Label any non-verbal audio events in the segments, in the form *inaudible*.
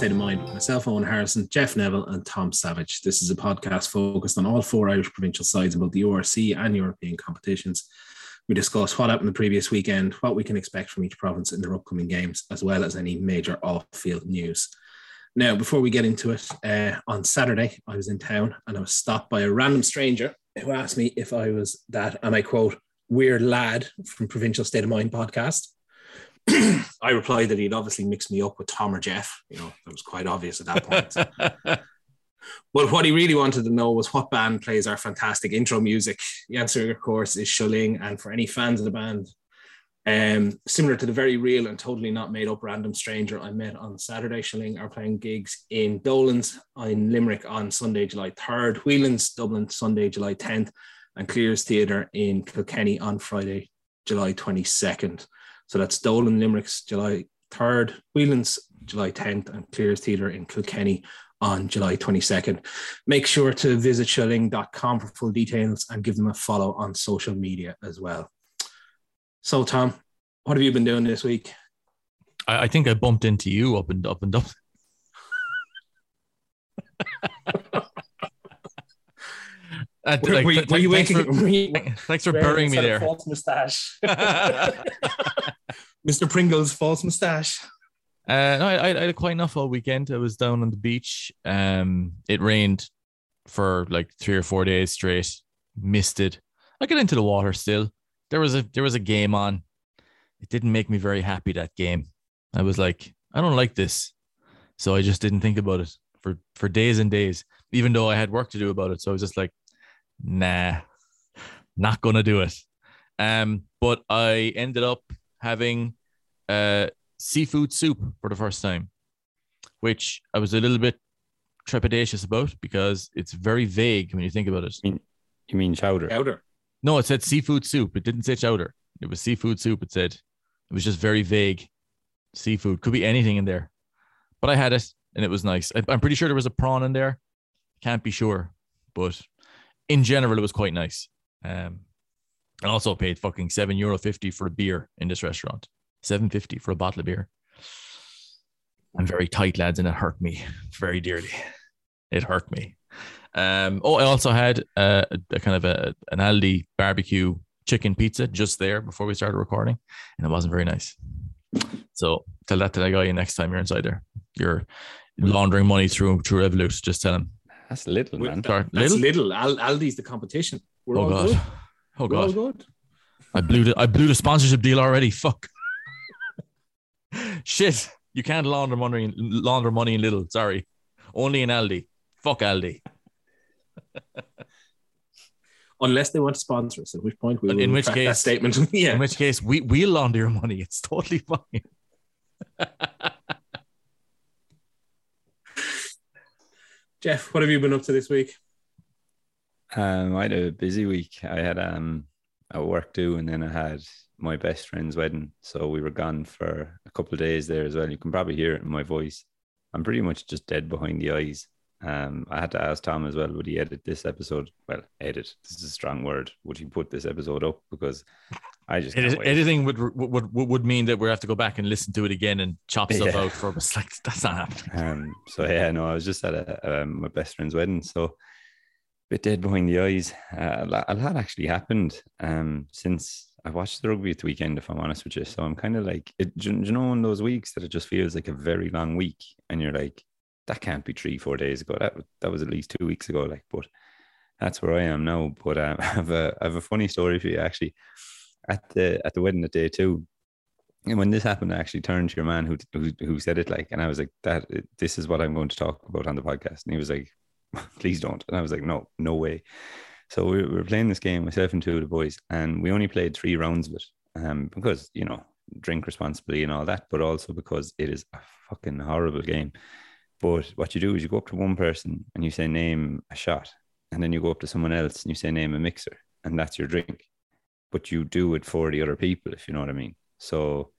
State of Mind with myself, Owen Harrison, Jeff Neville, and Tom Savage. This is a podcast focused on all four Irish provincial sides about the URC and European competitions. We discuss what happened the previous weekend, what we can expect from each province in their upcoming games, as well as any major off field news. Now, before we get into it, uh, on Saturday, I was in town and I was stopped by a random stranger who asked me if I was that, and I quote, weird lad from Provincial State of Mind podcast. *clears throat* I replied that he'd obviously mixed me up with Tom or Jeff. You know, that was quite obvious at that point. *laughs* but what he really wanted to know was what band plays our fantastic intro music. The answer, of course, is Shilling. And for any fans of the band, um, similar to the very real and totally not made up random stranger I met on Saturday, Shilling are playing gigs in Dolan's in Limerick on Sunday, July 3rd, Whelan's Dublin, Sunday, July 10th, and Cleere's Theatre in Kilkenny on Friday, July 22nd. So that's Dolan Limerick's July 3rd, Whelan's July 10th, and Cleere's Theatre in Kilkenny on July 22nd. Make sure to visit shilling.com for full details and give them a follow on social media as well. So, Tom, what have you been doing this week? I, I think I bumped into you up and up and up. *laughs* Uh, Were, like, were you, th- were you thanks waking for- *laughs* were you Thanks for burying me a there. False mustache. *laughs* Mr. Pringle's false mustache. Uh, no, I, I I had quite enough all weekend. I was down on the beach. Um, it rained for like three or four days straight. Missed it. I got into the water still. There was a there was a game on. It didn't make me very happy that game. I was like, I don't like this, so I just didn't think about it for for days and days. Even though I had work to do about it, so I was just like, nah, not gonna do it. Um, but I ended up having uh seafood soup for the first time, which I was a little bit trepidatious about because it's very vague when you think about it. You mean chowder? Powder. No, it said seafood soup. It didn't say chowder. It was seafood soup. It said it was just very vague. Seafood could be anything in there, but I had it and it was nice. I'm pretty sure there was a prawn in there. Can't be sure, but in general, it was quite nice. Um, and also paid fucking seven euro fifty for a beer in this restaurant. Seven fifty for a bottle of beer. I'm very tight, lads, and it hurt me *laughs* very dearly. It hurt me. Um, oh, I also had a, a kind of a, an Aldi barbecue chicken pizza just there before we started recording, and it wasn't very nice. So tell that to that guy next time you're inside there. You're laundering money through through Revolut. Just tell him. That's Lidl, Well, man. Sorry, That's Lidl? Lidl. Al- Aldi's the competition. We're Oh all god. good. Oh We're god. good. I blew the I blew the sponsorship deal already. Fuck. *laughs* Shit. You can't launder money launder money in Lidl. Sorry. Only in Aldi. Fuck Aldi. *laughs* Unless they want to sponsor us, at which point we will In which retract that case- statement. *laughs* yeah. In which case we we'll launder your money. It's totally fine. Jeff, what have you been up to this week? Um, I had a busy week. I had um a work do, and then I had my best friend's wedding. So we were gone for a couple of days there as well. You can probably hear it in my voice. I'm pretty much just dead behind the eyes. Um, I had to ask Tom as well, would he edit this episode? Well, edit. This is a strong word. Would he put this episode up? Because I just can't Edit- wait. Editing would, would would mean that we have to go back and listen to it again and chop stuff Yeah. out for us. *laughs* Like that's not happening. Um, so yeah, no, I was just at a, um, my best friend's wedding, so a bit dead behind the eyes. Uh, a lot, a lot actually happened um, since I watched the rugby at the weekend. If I'm honest with you, so I'm kind of like, it, do, you- do you know, in those weeks that it just feels like a very long week, and you're like, that can't be three, four days ago. That that was at least two weeks ago. Like, but that's where I am now. But um, *laughs* I have a I have a funny story for you actually. At the at the wedding at day two, and when this happened, I actually turned to your man who who, who said it like, and I was like, "That this is what I'm going to talk about on the podcast." And he was like, *laughs* "Please don't." And I was like, "No, no way." So we we were playing this game, myself and two of the boys, and we only played three rounds of it, um, because you know, drink responsibly and all that, but also because it is a fucking horrible game. But what you do is you go up to one person and you say name a shot, and then you go up to someone else and you say name a mixer, and that's your drink. But you do it for the other people, if you know what I mean. So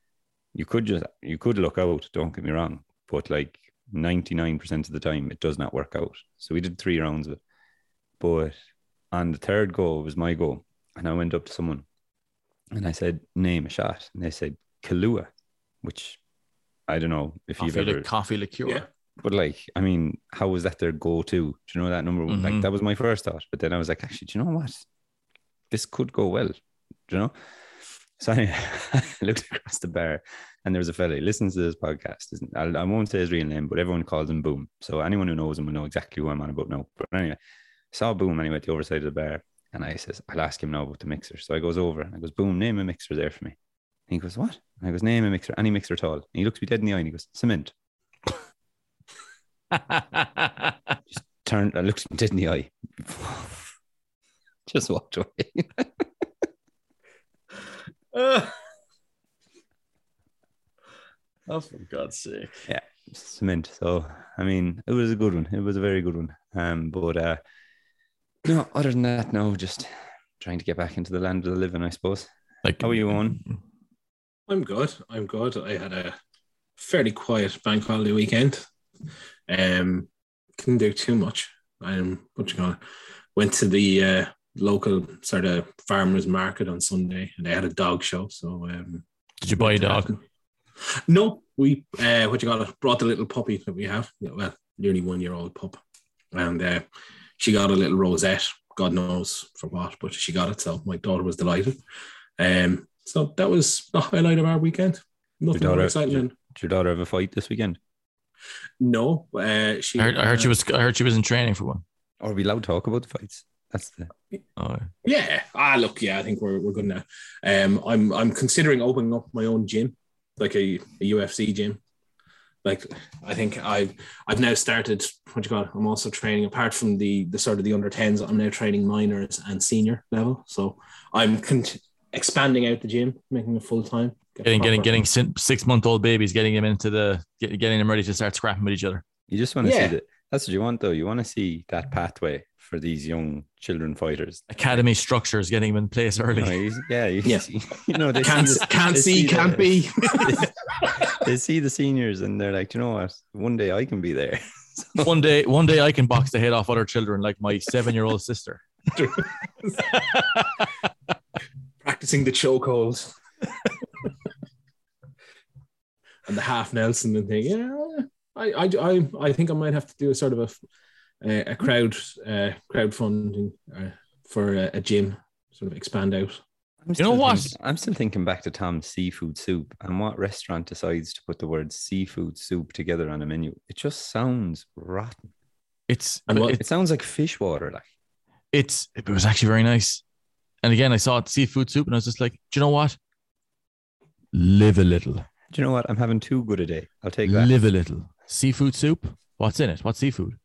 you could just you could look out, don't get me wrong, but like 99% of the time it does not work out. So we did three rounds of it. But on the third go, was my go. And I went up to someone and I said, name a shot. And they said Kahlua, which I don't know if Coffee, you've ever, li- coffee liqueur. Yeah. but like, I mean, how was that their go-to? Do you know that number? one? Like mm-hmm. that was my first thought, but then I was like, actually, do you know what? This could go well. You know? So anyway, *laughs* I looked across the bar, and there was a fella. He listens to this podcast. I won't say his real name, but everyone calls him Boom. So anyone who knows him will know exactly who I'm on about now. But anyway, saw Boom anyway at the other side of the bar, and I says, I'll ask him now about the mixer. So I goes over and I goes, Boom, name a mixer there for me. And he goes, What? And I goes, Name a mixer, any mixer at all. And he looks me dead in the eye and he goes, Cement. *laughs* Just turned, I looked me dead in the eye. *laughs* Just walked away. *laughs* oh, for God's sake. Yeah, cement. So I mean, it was a good one. It was a very good one. Um, but uh, no, other than that, no, just trying to get back into the land of the living, I suppose. Like, How are you on? I'm good. I'm good. I had a fairly quiet bank holiday weekend. Um, couldn't do too much. Um, what you call it? Went to the uh, local sort of farmers market on Sunday, and they had a dog show. So um, Did you buy a dog? No, we uh, what you got? it, Brought the little puppy that we have. Well, nearly one year old pup, and uh, she got a little rosette. God knows for what, but she got it. So my daughter was delighted. Um, so that was the highlight of our weekend. Nothing more daughter- exciting. than- Did your daughter have a fight this weekend? No, uh, she. I heard, I heard she uh, was. I heard she was in training for one. Or are we allowed to talk about the fights? That's the Oh, Yeah. Ah, look. Yeah, I think we're we're good now. Um, I'm I'm considering opening up my own gym, like a, a UFC gym. Like I think I've I've now started. What you call? it? I'm also training apart from the the sort of the under tens. I'm now training minors and senior level. So I'm con- expanding out the gym, making it full time. getting getting getting six month old babies, getting them into the getting them ready to start scrapping with each other. you just want to Yeah. see that. That's what you want, though. You want to see that pathway for these young children fighters. Academy structures, getting them in place early. know, you- yeah, you, Yeah. see- *laughs* you know, they can't see the- can't they see, the- can't be. *laughs* they see the seniors and they're like, you know what? One day I can be there. *laughs* one day, one day I can box the head off other children, like my seven year old sister. Practicing the chokeholds and the half Nelson and thing. Yeah, I, I, I, I think I might have to do a sort of a, a, a crowd, uh, crowdfunding uh, for a, a gym, sort of expand out. I'm know still what? think- I'm still thinking back to Tom's seafood soup and what restaurant decides to put the word seafood soup together on a menu. It just sounds rotten. It's And what- it's It sounds like fish water. Like it's it was actually very nice. And again, I saw it seafood soup, and I was just like, do you know what? Live a little, do you know what? I'm having too good a day. I'll take that. live a little. Seafood soup. What's in it? What's seafood?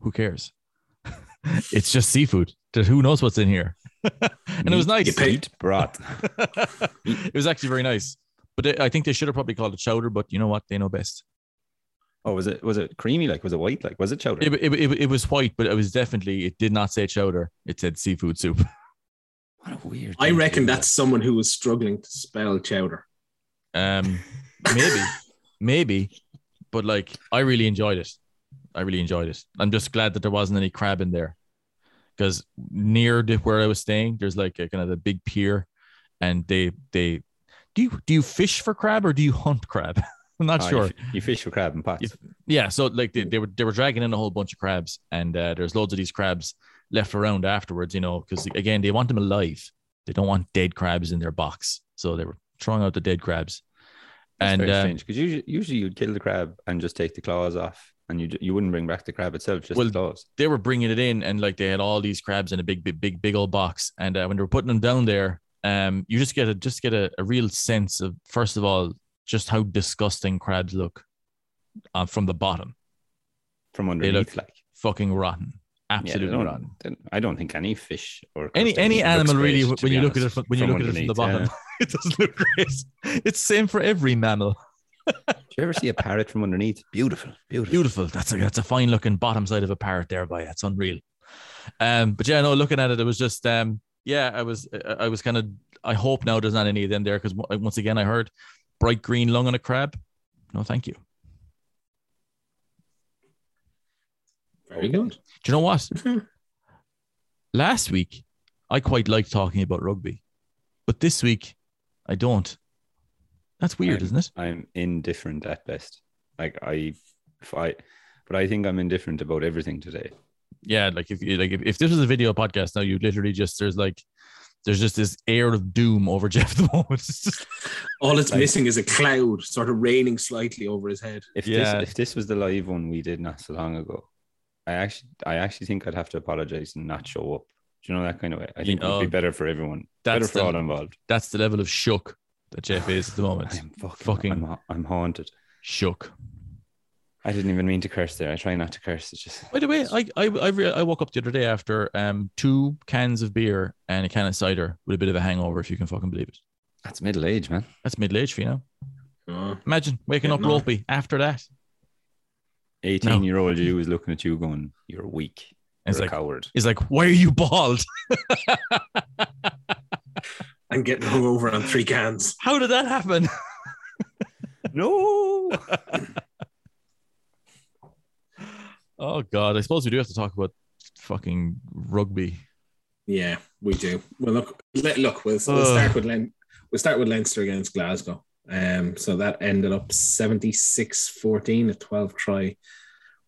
Who cares? *laughs* it's just seafood. Who knows what's in here? *laughs* and it was nice. You pay- Meat broth. it was actually very nice. But they, I think they should have probably called it chowder. But you know what? They know best. Oh, was it was it creamy? Like was it white? Like was it chowder? It, it, it, it was white, but it was definitely. It did not say chowder. It said seafood soup. *laughs* what a weird. I reckon do. that's someone who was struggling to spell chowder. Um, maybe, maybe, but like I really enjoyed it. I really enjoyed it. I'm just glad that there wasn't any crab in there, because near the, where I was staying, there's like a kind of a big pier, and they they do you do you fish for crab or do you hunt crab? *laughs* I'm not Oh, sure. You, you fish for crab and pots. Yeah, so like they, they were they were dragging in a whole bunch of crabs, and uh, there's loads of these crabs left around afterwards. You know, because again they want them alive. They don't want dead crabs in their box, so they were throwing out the dead crabs. That's and very uh, strange because usually, usually you'd kill the crab and just take the claws off, and you you wouldn't bring back the crab itself, just Well, the claws. they were bringing it in, and like they had all these crabs in a big, big, big, big old box. And uh, when they were putting them down there, um, you just get a just get a, a real sense of first of all just how disgusting crabs look, uh, from the bottom, from underneath. look like fucking rotten, Yeah, absolutely don't- rotten. I don't think any fish or any any animal really when you look at it from, when you look at it from the bottom *laughs* it doesn't look great it's same for every mammal *laughs* yeah. Do you ever see a parrot from underneath? Beautiful, beautiful. beautiful that's a that's a fine looking bottom side of a parrot there by it's unreal um but yeah no looking at it it was just um yeah i was i I was kind of i hope now there's not any of them there because once again i heard bright green lung on a crab no thank you Very good. do you know what *laughs* last week i quite liked talking about rugby but this week i don't That's weird, I'm- isn't it? I'm indifferent at best. Like I, if I, but I think I'm indifferent about everything today. Yeah, like if you like if, if this was a video podcast now, you literally just there's like there's just this air of doom over *laughs* Jeff at the moment. It's just All it's Like- missing is a cloud sort of raining slightly over his head. If Yeah. this if this was the live one we did not so long ago, I actually I actually think I'd have to apologize and not show up. Do you know that kind of way? I think it would be better for everyone. Better for the- all involved. that's the level of shook that Jeff is at the moment. I'm fucking, Fucking- I'm, I'm haunted. Shook. I didn't even mean to curse there. I try not to curse. It's just By the way, I I I, re- I woke up the other day after um two cans of beer and a can of cider with a bit of a hangover, if you can fucking believe it. that's middle age, man. That's middle age for you now. Oh, Imagine waking up Yeah, ropey after that. 18 year old you is looking at you going, You're weak. You're It's a like coward. he's like, why are you bald? I'm getting hung over on three cans. How did that happen? *laughs* No. Oh God, I suppose we do have to talk about fucking rugby. Yeah, we do. Well, look, let, look, we'll, we'll Ugh. start with Len. We'll start with Leinster against Glasgow. Um, so that ended up 76-14, a 12 try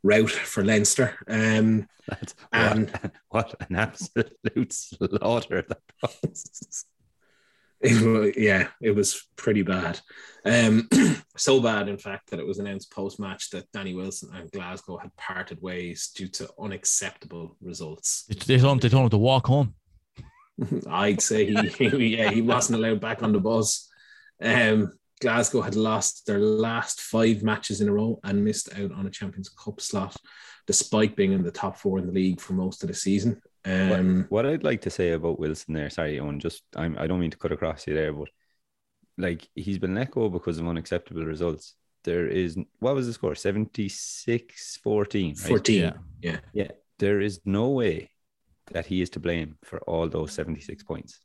rout for Leinster. Um, That's, And- what, *laughs* what an absolute slaughter that was. *laughs* it wa- yeah, it was pretty bad. Um, *clears throat* so bad, in fact, that it was announced post match that Danny Wilson and Glasgow had parted ways due to unacceptable results. They, they told him they told him to walk home. *laughs* I'd say he, he yeah, he wasn't allowed back on the bus. Um, Glasgow had lost their last five matches in a row and missed out on a Champions Cup slot, despite being in the top four in the league for most of the season. Um, what I'd like to say about Wilson there, sorry, Owen, just I'm I don't mean to cut across you there, but like he's been let go because of unacceptable results. There is what was the score? 76 14. Right? 14. Yeah. Yeah. Yeah. There is no way that he is to blame for all those 76 points.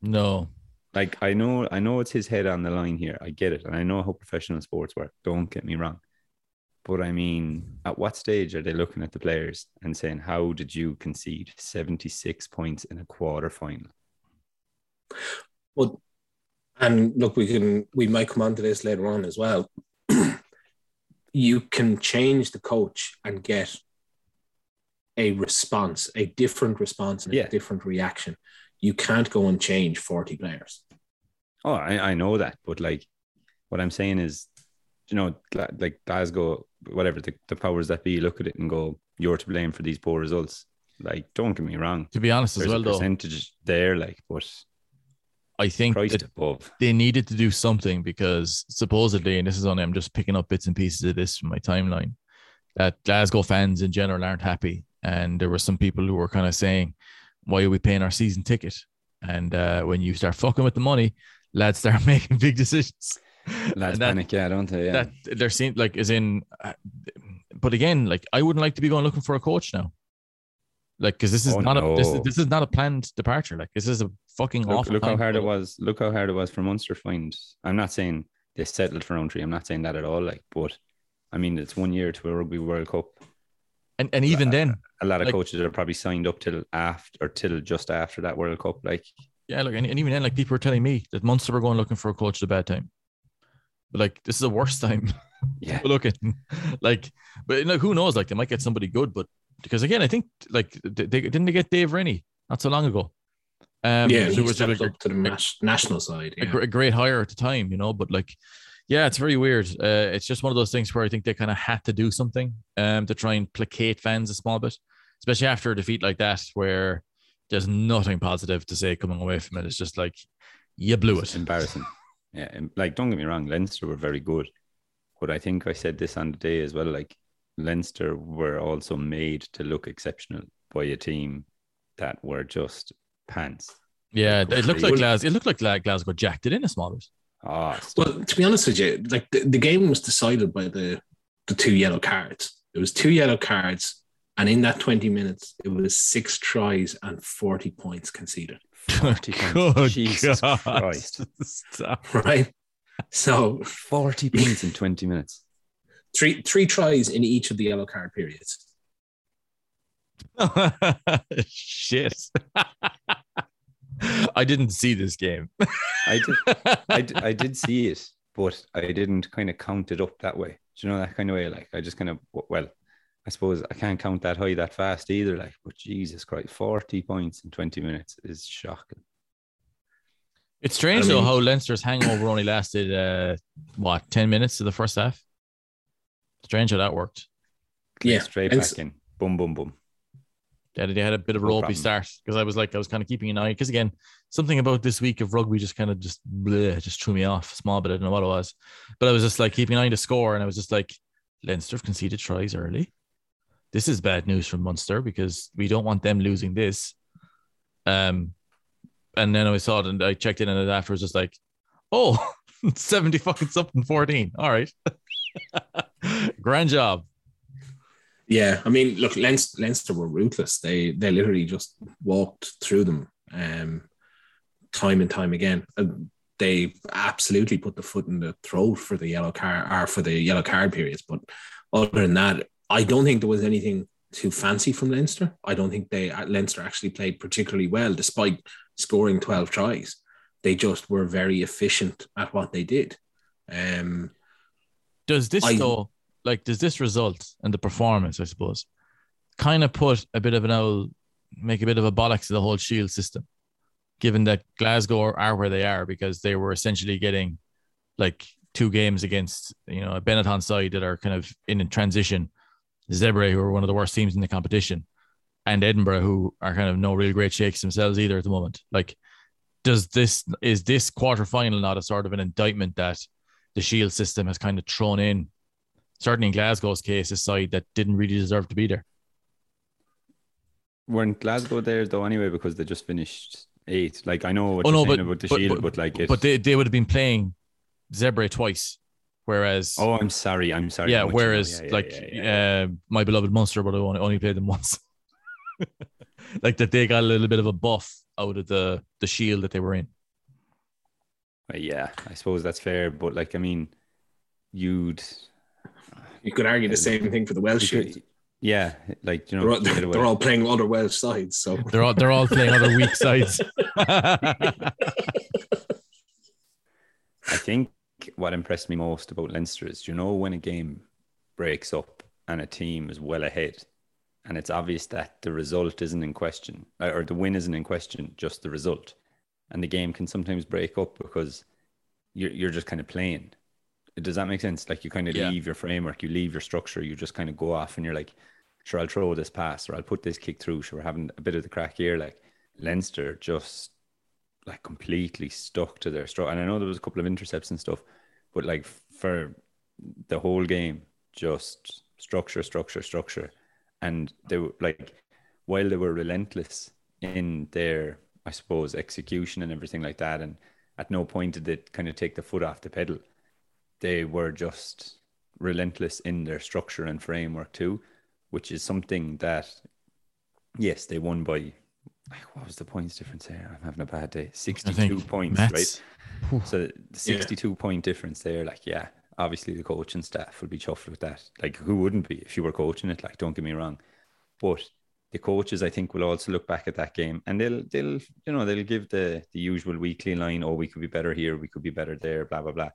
No, Like I know I know it's his head on the line here. I get it. And I know how professional sports work. Don't get me wrong. But I mean, at what stage are they looking at the players and saying, How did you concede 76 points in a quarter final? Well, and look, we can we might come on to this later on as well. *clears throat* you can change the coach and get a response, a different response, and Yeah. a different reaction. You can't go and change 40 players. Oh, I, I know that, but like what I'm saying is, you know, like Glasgow, whatever the, the powers that be look at it and go, You're to blame for these poor results. Like, don't get me wrong. to be honest as There's well a though, percentage there, like, but I think that above. they needed to do something because supposedly, and this is only I'm just picking up bits and pieces of this from my timeline, that Glasgow fans in general aren't happy, and there were some people who were kind of saying, "Why are we paying our season ticket?" And uh, when you start fucking with the money, lads start *laughs* making big decisions. Lads that- panic, yeah, don't they? Yeah. that there seemed like is in uh, but again like i wouldn't like to be going looking for a coach now like because this is Oh, not a this is, this is not a planned departure like this is a fucking look, awful look how hard it was. Look how hard it was for Munster find. I'm not saying they settled for Rowntree. I'm not saying that at all. Like, but I mean, it's one year to a Rugby World Cup. And, and even then A lot of Like- coaches are probably signed up till after or till just after that World Cup. Like, yeah look and, and even then like people were telling me that Munster were going looking for a coach at a bad time but like this is the worst time *laughs* yeah, looking like but like who knows like they might get somebody good but because again i think like they, they didn't they get dave rennie not so long ago um yeah, who he was a- stepped up to the nas- national side. Yeah. gr- a great hire at the time, you know. But like, yeah, it's very weird. Uh, it's just one of those things where I think they kind of had to do something um, to try and placate fans a small bit, especially after a defeat like that, where there's nothing positive to say coming away from it. It's just like you blew it's it. embarrassing. *laughs* Yeah, and like don't get me wrong, Leinster were very good, but I think I said this on the day as well. Like Leinster were also made to look exceptional by a team that were just pants. Yeah, it looked like Glasgow. It looked like Gla- Glasgow jacked it in a small bit. Ah, Well, to be honest with you, like the, the game was decided by the the two yellow cards. It was two yellow cards, and in that 20 minutes, it was six tries and 40 points conceded. 40 points. Good Jesus *laughs* God. Christ. Stop. Right. So 40 *laughs* points in 20 minutes. three three tries in each of the yellow card periods. *laughs* Shit. *laughs* I didn't see this game. I did, I, did, I did *laughs* see it. but I didn't kind of count it up that way. Do you know that kind of way? Like I just kind of well, I suppose I can't count that high that fast either. Like, but Jesus Christ, 40 points in 20 minutes is shocking. It's strange I though how Leinster's hangover only lasted uh what ten minutes to the first half. Strange how that worked. Yeah, Straight and back in. Boom, boom, boom. They had a bit of a No ropey start because I was like I was kind of keeping an eye because again something about this week of rugby just kind of just bleh, just threw me off a small bit. I don't know what it was, but I was just like keeping an eye on the score and I was just like Leinster have conceded tries early. This is bad news from Munster because we don't want them losing this. Um, and then I saw it and I checked in and it after was just like, oh, *laughs* 70 fucking something 14. All right. *laughs* Grand job. Yeah, I mean, look, Leinster, Leinster were ruthless. They they literally just walked through them, um, time and time again. And they absolutely put the foot in the throat for the yellow card or for the yellow card periods. But other than that, I don't think there was anything too fancy from Leinster. I don't think they Leinster actually played particularly well, despite scoring twelve tries. They just were very efficient at what they did. Um, does this I- though like does this result and the performance i suppose kind of put a bit of an old make a bit of a bollocks to the whole shield system given that glasgow are, where they are because they were essentially getting like two games against you know a benetton side that are kind of in a transition zebre who are one of the worst teams in the competition and edinburgh who are kind of no real great shakes themselves either at the moment. Like does this is this quarter final not a sort of an indictment that the shield system has kind of thrown in certainly in Glasgow's case, a side that didn't really deserve to be there. Weren't Glasgow there though anyway because they just finished eight. Like I know what Oh, you're no, saying but- about the but- shield, but- but, like it. But they, they would have been playing Zebre twice, whereas oh, I'm sorry. I'm sorry. yeah, I'm with you now. whereas Yeah, yeah, like yeah. Uh, my beloved Munster would have only, only played them *laughs* once. like that they got a little bit of a buff out of the the shield that they were in. Yeah, I suppose that's fair. But like, I mean, you'd. You could argue the same thing for the Welsh could- yeah, like you know, They're all, get they're, all playing other Welsh sides. So They're all they're all playing other weak sides. *laughs* I think what impressed me most about Leinster is, you know, when a game breaks up and a team is well ahead, and it's obvious that the result isn't in question, uh, or the win isn't in question, just the result, and the game can sometimes break up because you're you're just kind of playing. Does that make sense? Like you kind of Yeah. leave your framework, you leave your structure, you just kind of go off, and you're like, sure, I'll throw this pass, or I'll put this kick through. Sure, we're having a bit of the crack here. Like Leinster just like completely stuck to their structure. And I know there was a couple of intercepts and stuff, but like for the whole game, just structure, structure, structure. And they were like, while they were relentless in their, I suppose, execution and everything like that, and at no point did they kind of take the foot off the pedal, they were just relentless in their structure and framework too, which is something that, yes, they won by. What was the points difference there? I'm having a bad day. 62 think points, right? So the 62 point difference there, like, yeah, obviously the coaching staff would be chuffed with that. Like, who wouldn't be if you were coaching it? Like, don't get me wrong. But the coaches, I think, will also look back at that game and they'll, they'll, you know, they'll give the the usual weekly line, oh, we could be better here, we could be better there, blah, blah, blah,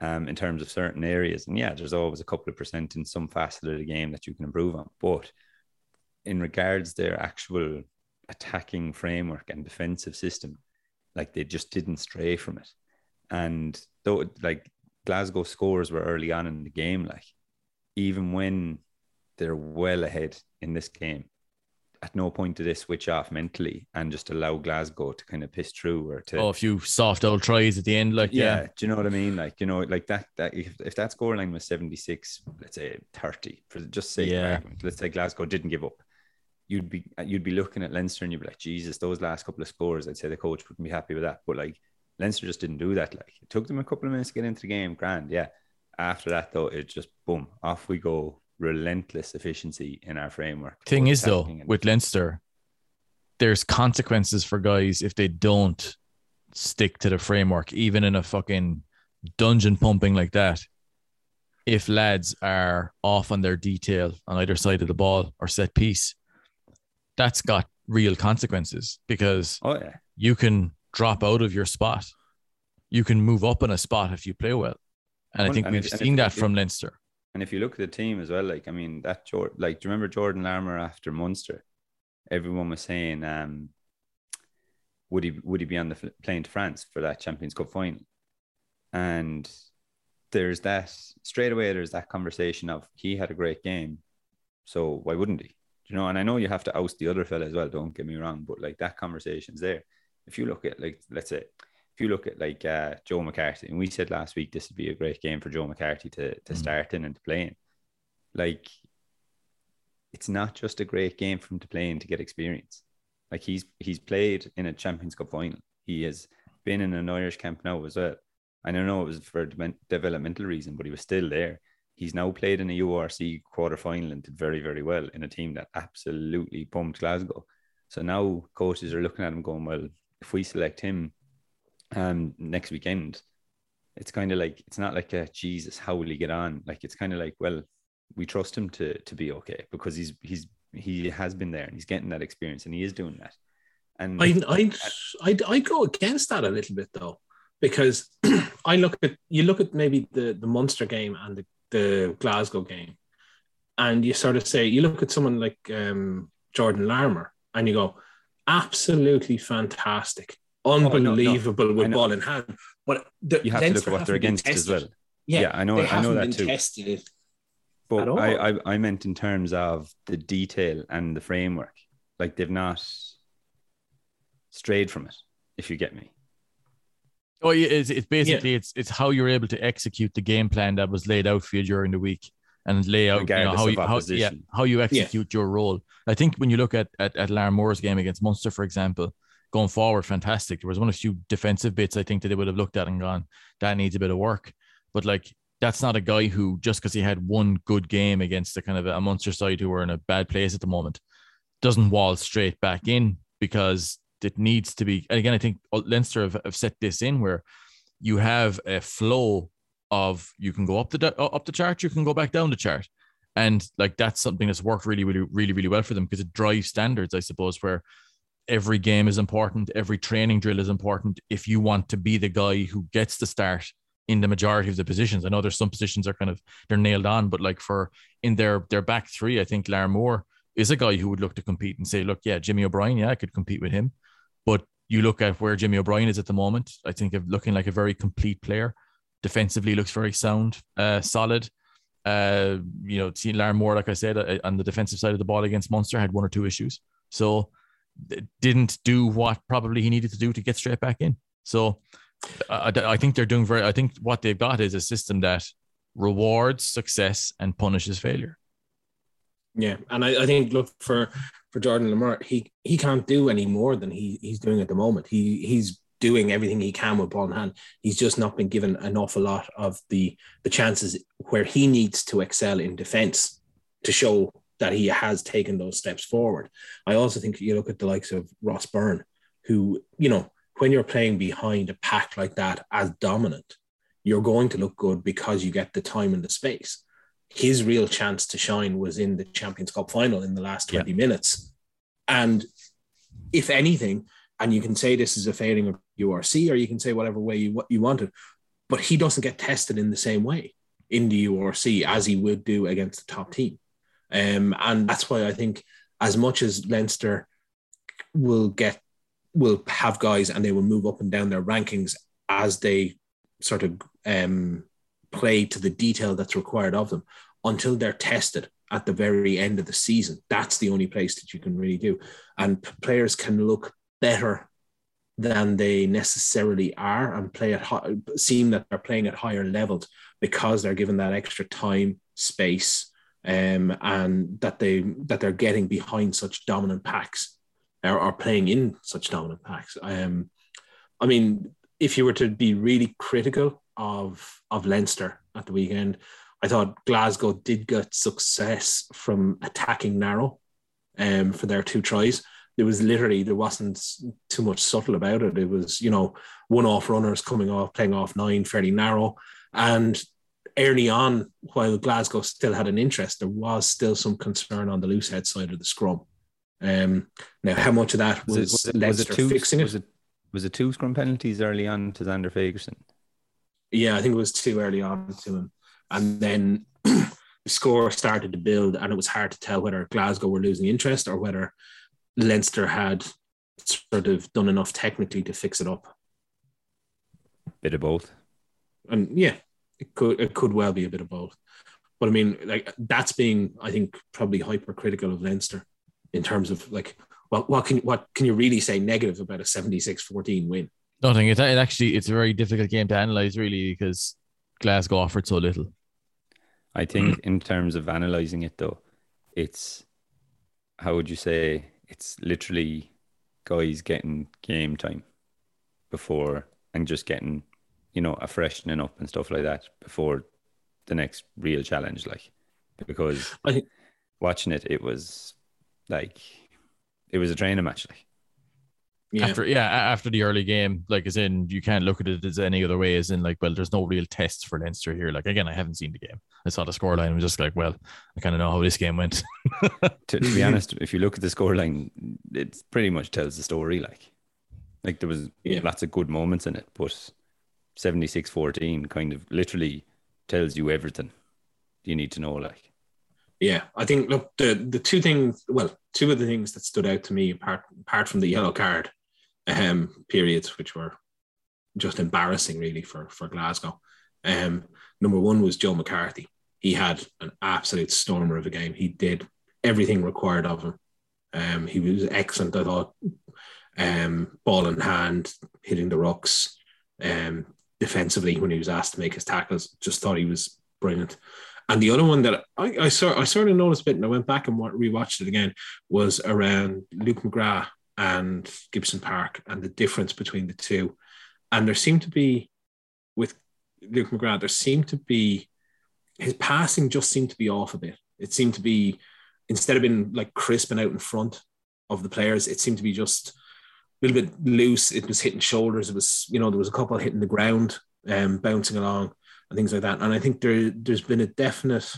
um, in terms of certain areas. And yeah, there's always a couple of percent in some facet of the game that you can improve on. But in regards their actual attacking framework and defensive system, like they just didn't stray from it. And though like Glasgow scores were early on in the game, like even when they're well ahead in this game, at no point did they switch off mentally and just allow Glasgow to kind of piss through or to Oh, a few soft old tries at the end, like yeah, yeah. do you know what I mean? Like, you know, like that that if, if that scoreline was 76, let's say 30, for just say Yeah. let's say Glasgow didn't give up. You'd be you'd be looking at Leinster and you'd be like, Jesus, those last couple of scores, I'd say the coach wouldn't be happy with that. But like Leinster just didn't do that. Like it took them a couple of minutes to get into the game, grand, yeah. After that though, it just boom, off we go. Relentless efficiency in our framework. Thing is though, and with Leinster, there's consequences for guys if they don't stick to the framework, even in a fucking dungeon pumping like that. If lads are off on their detail on either side of the ball or set piece, that's got real consequences because Oh yeah. you can drop out of your spot. You can move up in a spot if you play well. And I think we've seen that from Leinster. And if you look at the team as well, like I mean, that Jordan, like, do you remember Jordan Larmour after Munster? Everyone was saying, um, would he would he be on the plane to France for that Champions Cup final? And there's that straight away. There's that conversation of he had a great game, so why wouldn't he? You know, and I know you have to oust the other fella as well. Don't get me wrong, but like that conversation's there. If you look at like, let's say, if you look at like uh, Joe McCarthy, and we said last week this would be a great game for Joe McCarthy to to Mhm. start in and to play in. Like, it's not just a great game for him to play in to get experience. Like he's he's played in a Champions Cup final. He has been in an Irish camp now as well. I don't know it was for a deven- developmental reason, but he was still there. He's now played in a URC quarter final and did very, very well in a team that absolutely pumped Glasgow. So now coaches are looking at him going, well, if we select him um next weekend, it's kind of like it's not like a Jesus, how will he get on? Like it's kind of like, well, we trust him to to be okay because he's he's he has been there and he's getting that experience and he is doing that. And I I I I go against that a little bit though, because *clears throat* I look at you look at maybe the the Munster game and the, the Glasgow game, and you sort of say you look at someone like um, Jordan Larmour and you go, absolutely fantastic, Oh, no, no. unbelievable with ball in hand. But the, you have to look at what they're haven't been against as well. Yeah, Yeah, I know- they I know that been too. Tested. But At all. I, I I meant in terms of the detail and the framework. Like they've not strayed from it, if you get me. Oh, yeah, it's, it's basically it's it's how you're able to execute the game plan that was laid out for you during the week and lay out you know, how you how, yeah, how you execute your role. I think when you look at at, at Moore's game against Munster, for example, going forward, fantastic. There was one the few defensive bits I think that they would have looked at and gone, that needs a bit of work. But like that's not a guy who just because he had one good game against the kind of a Munster side who are in a bad place at the moment doesn't wall straight back in because it needs to be. And again, I think Leinster have, have set this in where you have a flow of you can go up the up the chart, you can go back down the chart, and like that's something that's worked really, really, really, really well for them because it drives standards, I suppose, where every game is important, every training drill is important. If you want to be the guy who gets the start in the majority of the positions, I know there's some positions are kind of they're nailed on, but like for in their their back three, I think Larmour is a guy who would look to compete and say, look, yeah, Jimmy O'Brien, yeah, I could compete with him. But you look at where Jimmy O'Brien is at the moment, I think of looking like a very complete player. Defensively looks very sound, uh, solid. Uh, you know, seeing Larmour, like I said, uh, on the defensive side of the ball against Munster, had one or two issues. So didn't do what probably he needed to do to get straight back in. So I, I think they're doing very, I think what they've got is a system that rewards success and punishes failure. Yeah, and I, I think look for for Jordan Larmour, he he can't do any more than he he's doing at the moment. He he's doing everything he can with ball in hand. He's just not been given an awful lot of the the chances where he needs to excel in defense to show that he has taken those steps forward. I also think you look at the likes of Ross Byrne, who you know when you're playing behind a pack like that as dominant, you're going to look good because you get the time and the space his real chance to shine was in the Champions Cup final in the last 20 yeah. minutes. And if anything, and you can say this is a failing of URC, or you can say whatever way you what you wanted, but he doesn't get tested in the same way in the URC as he would do against the top team. Um, and that's why I think as much as Leinster will get will have guys and they will move up and down their rankings as they sort of um play to the detail that's required of them until they're tested at the very end of the season. That's the only place that you can really do. And players can look better than they necessarily are and play at high, seem that they're playing at higher levels because they're given that extra time, space, um, and that they that they're getting behind such dominant packs or, or playing in such dominant packs. Um, I mean, if you were to be really critical of of Leinster at the weekend. I thought Glasgow did get success from attacking narrow um, for their two tries. There was literally there wasn't too much subtle about it. It was you know one off runners coming off playing off nine fairly narrow, and early on while Glasgow still had an interest, there was still some concern on the loose head side of the scrum. Um, now how much of that was, was, it, was, it, was it two, fixing it? Was it was it two scrum penalties early on to Zander Fagerson? Yeah, I think it was too early on to him. And then *clears throat* the score started to build, and it was hard to tell whether Glasgow were losing interest or whether Leinster had sort of done enough technically to fix it up. Bit of both. And yeah, it could it could well be a bit of both. But I mean, like that's being, I think, probably hypercritical of Leinster in terms of like what what can what can you really say negative about a 76-14 win? Nothing. It, it actually it's a very difficult game to analyze really because Glasgow offered so little. I think in terms of analyzing it though, it's how would you say it's literally guys getting game time before and just getting, you know, a freshening up and stuff like that before the next real challenge. Like because I watching it, it was like it was a training match. Like yeah. After yeah, after the early game, like as in you can't look at it as any other way, as in like, well, there's no real tests for Leinster here. Like again, I haven't seen the game. I saw the scoreline and was just like, well, I kind of know how this game went. *laughs* to, to be honest, if you look at the scoreline, it pretty much tells the story. Like, like there was Yeah. lots of good moments in it, but 76-14 kind of literally tells you everything you need to know. Like, Yeah, I think look the the two things. Well, two of the things that stood out to me apart apart from the yellow card um, periods, which were just embarrassing really for for Glasgow. Um, number one was Joe McCarthy. He had an absolute stormer of a game. He did everything required of him. Um, he was excellent, I thought. Um, ball in hand, hitting the rocks, Um, defensively, when he was asked to make his tackles, just thought he was brilliant. And the other one that I, I saw, I sort of noticed a bit, and I went back and wa- rewatched it again, was around Luke McGrath and Gibson Park and the difference between the two. And there seemed to be, with Luke McGrath, there seemed to be his passing just seemed to be off a bit. It seemed to be instead of being like crisp and out in front of the players, it seemed to be just a little bit loose. It was hitting shoulders. It was, you know, there was a couple hitting the ground, um, bouncing along and things like that. And I think there there's been a definite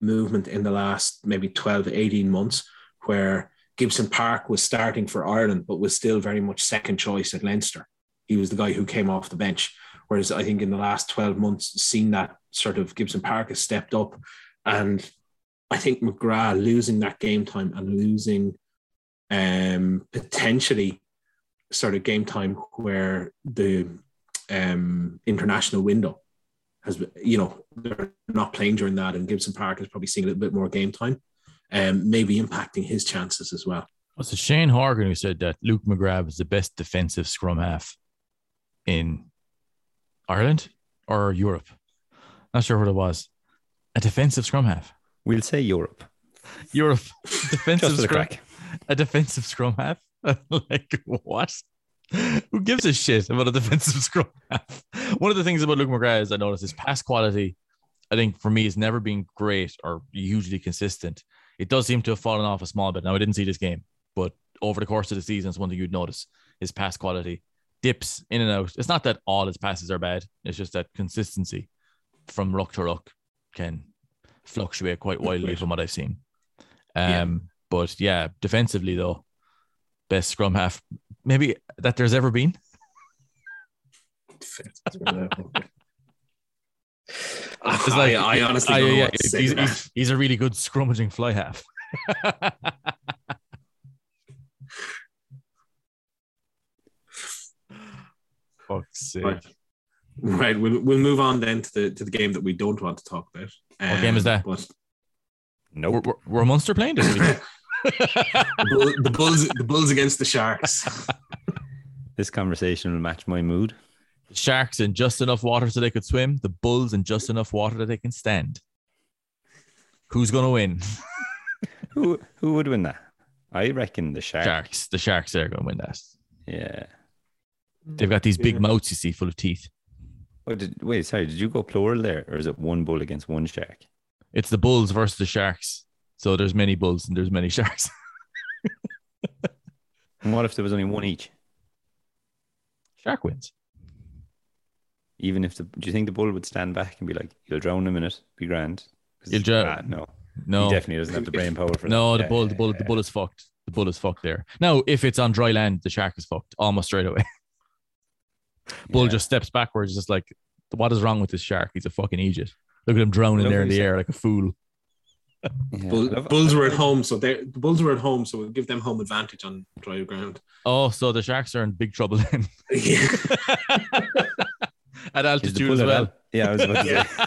movement in the last maybe 12 to 18 months where Gibson Park was starting for Ireland, but was still very much second choice at Leinster. He was the guy who came off the bench. Whereas I think in the last 12 months, seen that sort of Gibson Park has stepped up. And I think McGrath losing that game time and losing um, potentially sort of game time where the um, international window has, you know, they're not playing during that, and Gibson Park is probably seeing a little bit more game time, um, maybe impacting his chances as well. Was it Shane Horgan who said that Luke McGrath is the best defensive scrum half in Ireland or Europe? Not sure what it was. A defensive scrum half. we'll say Europe. Europe *laughs* defensive Just for the scrum. crack. A defensive scrum half. *laughs* like what? Who gives a shit about a defensive *laughs* scrum half? One of the things about Luke McGrath is I noticed his pass quality. I think for me has never been great or hugely consistent. It does seem to have fallen off a small bit. Now I didn't see this game, but over the course of the season, it's one thing you'd notice his pass quality dips in and out. It's not that all his passes are bad. It's just that consistency from ruck to ruck can fluctuate quite wildly from what I've seen. Um, Yeah. but yeah, defensively though, best scrum half maybe that there's ever been. It's I, I honestly I- don't know yeah, what to say he's, that. he's, he's a really good scrummaging fly half. *laughs* Fuck's sake. Right. Right, we'll, we'll move on then to the to the game that we don't want to talk about. What game is um, that? But We're, Nope. we're, we're Munster playing this week. *laughs* the, Bull, the Bulls, the Bulls against the Sharks. *laughs* This conversation will match my mood. the Sharks in just enough water so they could swim. The Bulls in just enough water that they can stand. Who's going to win? *laughs* Who who would win that? I reckon the Sharks. Sharks. The Sharks are going to win that. Yeah. They've got these big mouths, you see, full of teeth. Oh, did, wait, sorry. Did you go plural there, or is it one bull against one shark? It's the Bulls versus the Sharks. So there's many Bulls and there's many Sharks. *laughs* And what if there was only one each? Shark wins. Even if the, do you think the bull would stand back and be like, "You'll drown in a minute, be grand." You'll drown- ah, no, No, he definitely doesn't have the brain power for it. no, that. the Yeah, bull, yeah, the bull, yeah, the bull is fucked. The bull is fucked there. Now, if it's on dry land, the shark is fucked almost straight away. *laughs* Bull yeah. just steps backwards, just like What is wrong with this shark? He's a fucking idiot. Look at him drowning there in the air like a fool. Yeah, Bull, I love- Bulls were at home, so they the Bulls were at home, so we'll give them home advantage on dry ground. Oh, so the sharks are in big trouble then *laughs* Yeah. *laughs* at Is the altitude as well. al- Yeah, I was about to Yeah. say.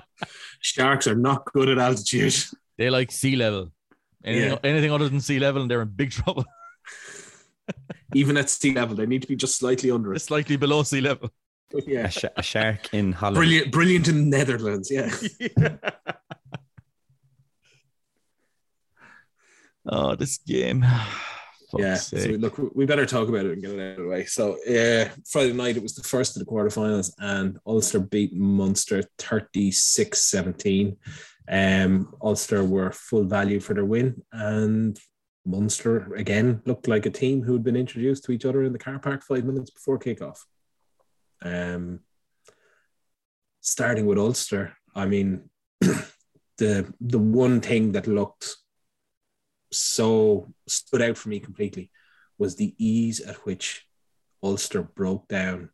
*laughs* Sharks are not good at altitude. They like sea level. Anything, Yeah. anything other than sea level, and they're in big trouble. Even at sea level, they need to be just slightly under It's it. slightly below sea level. Yeah. A, sh- a shark in Holland. Brilliant, brilliant in the Netherlands. Yeah. Oh, this game. *sighs* Fuck's yeah. So sake. look, we better talk about it and get it out of the way. So, uh, Friday night, it was the first of the quarterfinals, and Ulster beat Munster 36 17. Um, Ulster were full value for their win, and Munster again looked like a team who had been introduced to each other in the car park five minutes before kickoff. Um, starting with Ulster, I mean, *clears throat* the the one thing that looked so stood out for me completely was the ease at which Ulster broke down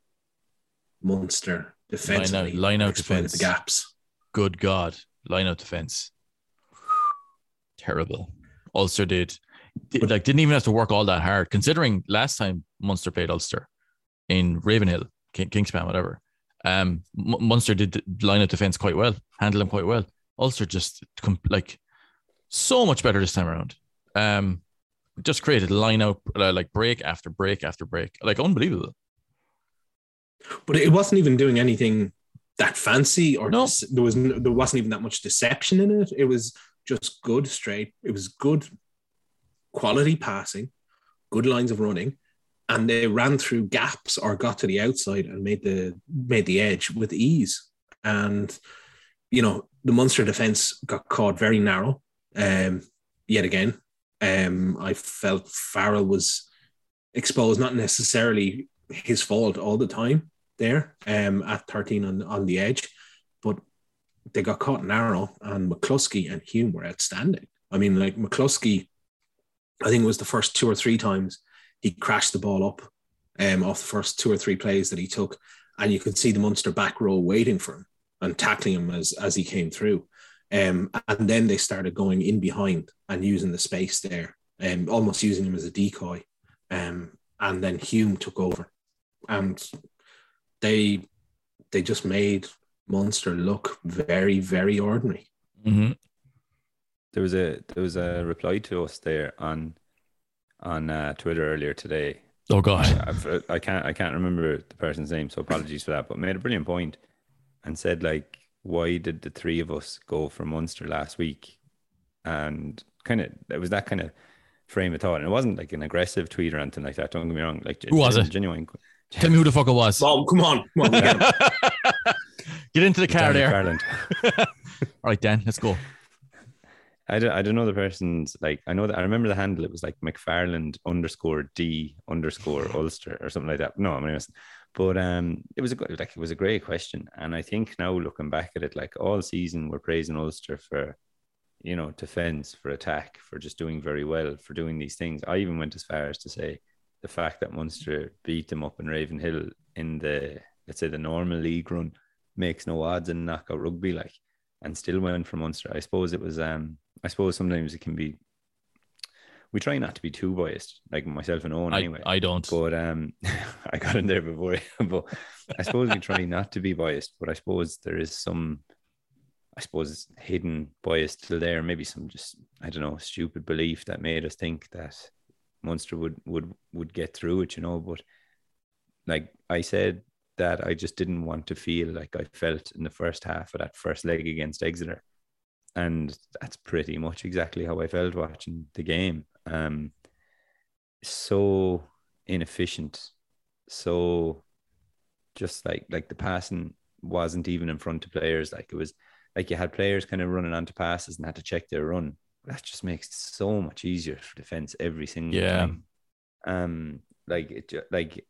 Munster defensively, line out exploited defense. the gaps. Good God. Line out defense. Terrible. Ulster did. did- like didn't even have to work all that hard, considering last time Munster played Ulster in Ravenhill, King, Kingspan, whatever. Um, M- Munster did line out defense quite well, handle them quite well. Ulster just like so much better this time around. Um, just created line out uh, like break after break after break, like unbelievable. But it wasn't even doing anything that fancy, or No. there was no, there wasn't even that much deception in it. It was just good straight. It was good quality passing, good lines of running, and they ran through gaps or got to the outside and made the made the edge with ease. And you know the Munster defense got caught very narrow. Um, yet again, um, I felt Farrell was exposed, not necessarily his fault all the time there um, at 13 on, on the edge, but they got caught narrow, and McCloskey and Hume were outstanding. I mean, like McCloskey, I think it was the first two or three times he crashed the ball up um, off the first two or three plays that he took, and you could see the Munster back row waiting for him and tackling him as as he came through. Um, and then they started going in behind and using the space there, and um, almost using him as a decoy. Um, and then Hume took over, and they they just made Munster look very very ordinary. Mm-hmm. There was a there was a reply to us there on on uh, Twitter earlier today. Oh God. I've, I can't I can't remember the person's name, so apologies for that. But made a brilliant point and said like, why did the three of us go for Munster last week? And kind of it was that kind of frame of thought, and it wasn't like an aggressive tweet or anything like that. Don't get me wrong. Like Who was gen- it? Genuine. Tell me who the fuck it was. Oh, come on, come on, *laughs* get into the car Danny there. Farland. *laughs* All right, Dan, let's go. I don't, I don't know the person's like I know that I remember the handle it was like McFarland underscore D underscore Ulster or something like that. No, I mean, it was- but um, it was a good like it was a great question, and I think now looking back at it, like all season we're praising Ulster for you know defense, for attack, for just doing very well, for doing these things. I even went as far as to say the fact that Munster beat them up in Ravenhill in the let's say the normal league run makes no odds in knockout rugby like and still went for Munster. I suppose it was um I suppose sometimes it can be we try not to be too biased, like myself and Owen I, anyway. I don't. But um *laughs* I got in there before *laughs* but I suppose we try not to be biased, but I suppose there is some I suppose hidden bias still there, maybe some just I don't know, stupid belief that made us think that Munster would would would get through it, you know. But like I said that I just didn't want to feel like I felt in the first half of that first leg against Exeter. And that's pretty much exactly how I felt watching the game. Um, so inefficient, so just like like the passing wasn't even in front of players. Like it was like you had players kind of running onto passes and had to check their run. That just makes it so much easier for defense every single Yeah. time. Um, like it, like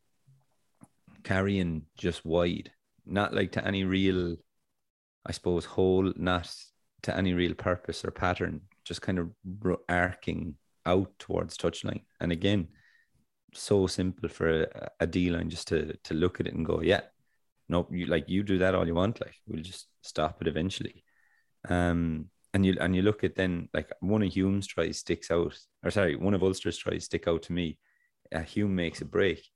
carrying just wide, not like to any real, I suppose, hole, not to any real purpose or pattern, just kind of arcing out towards touchline. And again, so simple for a, a D line just to to look at it and go, yeah, no, you like you do that all you want, like we'll just stop it eventually. Um, and you and you look at then like one of Hume's tries sticks out, or sorry, one of Ulster's tries stick out to me. Uh, Hume makes a break,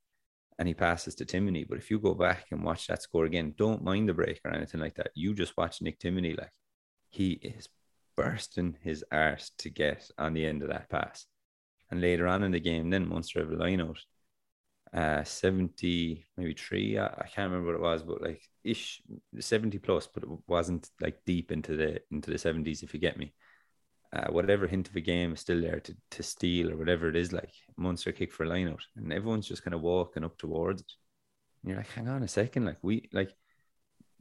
and he passes to Timoney. But if you go back and watch that score again, don't mind the break or anything like that. You just watch Nick Timoney, like he is bursting his arse to get on the end of that pass. And later on in the game, then Munster have a line out uh 70 maybe three I, I, can't remember what it was but like ish 70 plus but it wasn't like deep into the into the 70s if you get me. Uh, whatever hint of a game is still there to, to steal or whatever it is like Munster kick for a line out and everyone's just kind of walking up towards it. And you're like hang on a second like we like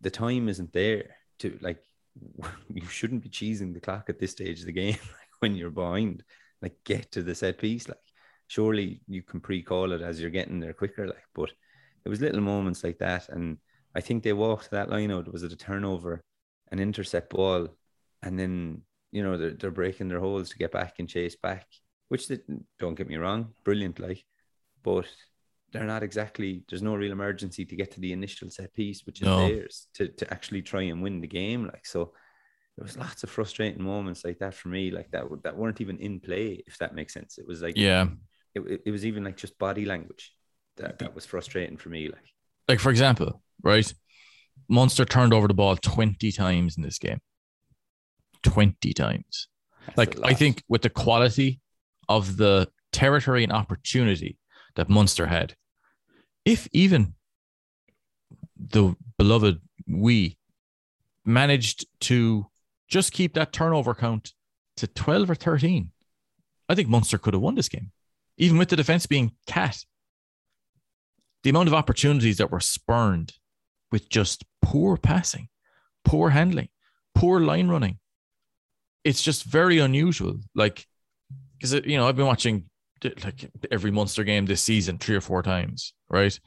the time isn't there to like *laughs* you shouldn't be cheesing the clock at this stage of the game *laughs* when you're behind like get to the set piece like surely you can pre-call it as you're getting there quicker. Like, but it was little moments like that, and I think they walked that line out. Was it a turnover, an intercept ball, and then you know they're, they're breaking their holes to get back and chase back, which they, don't get me wrong, brilliant. Like, but they're not exactly. There's no real emergency to get to the initial set piece, which is no. theirs to to actually try and win the game. Like so. There was lots of frustrating moments like that for me, like that that weren't even in play, if that makes sense. It was like yeah, it, it was even like just body language that, that was frustrating for me. Like, like for example, right? Munster turned over the ball 20 times in this game. 20 times. That's like, I think with the quality of the territory and opportunity that Munster had, if even the beloved we managed to just keep that turnover count to 12 or 13, I think Munster could have won this game even with the defense being cat, the amount of opportunities that were spurned with just poor passing, poor handling, poor line running, it's just very unusual. Like, because uh, you know I've been watching like every Munster game this season three or four times, right?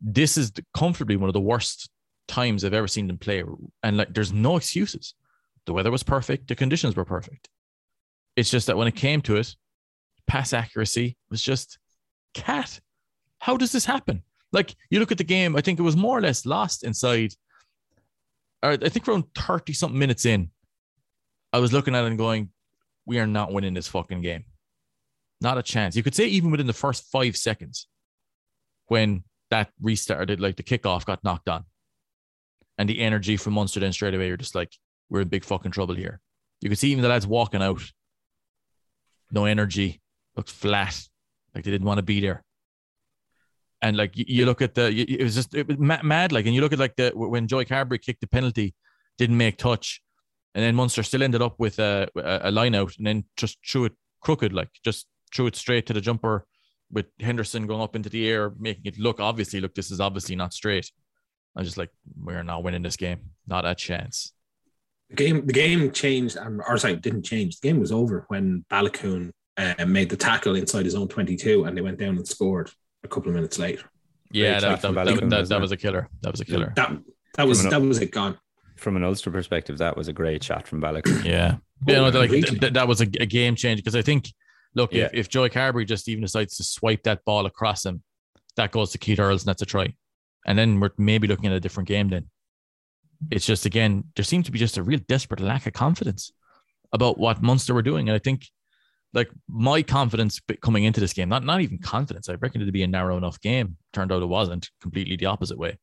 This is comfortably one of the worst times I've ever seen them play, and like there's no excuses. The weather was perfect, the conditions were perfect. It's just that when it came to it, pass accuracy was just cat. How does this happen? Like you look at the game, I think it was more or less lost inside. I think around 30 something minutes in, I was looking at it and going, we are not winning this fucking game. Not a chance. You could say even within the first five seconds when that restarted, like the kickoff got knocked on and the energy from Munster then straight away, you're just like, we're in big fucking trouble here. You could see even the lads walking out, no energy, looked flat, like they didn't want to be there. And like you, you look at the, it was just it was mad. Like, and you look at like the when Joey Carbery kicked the penalty, didn't make touch, and then Munster still ended up with a, a, a line out, and then just threw it crooked, like just threw it straight to the jumper with Henderson going up into the air, making it look obviously look this is obviously not straight. I was just like, we're not winning this game, not a chance. The game, the game changed, um, or sorry, didn't change. The game was over when Baloucoune uh, made the tackle inside his own 22 and they went down and scored a couple of minutes later. Yeah, that, that, that, that, that was a killer. That was a killer. That, that was that was it gone. From an Ulster perspective, that was a great shot from Baloucoune. Yeah. Yeah, no, like, th- that was a, a game changer because I think, look, yeah. if, if Joey Carbery just even decides to swipe that ball across him, that goes to Keith Earls and that's a try. And then we're maybe looking at a different game then. It's just, again, there seems to be just a real desperate lack of confidence about what Munster were doing. And I think like my confidence coming into this game, not not even confidence, I reckoned it to be a narrow enough game. Turned out it wasn't, completely the opposite way.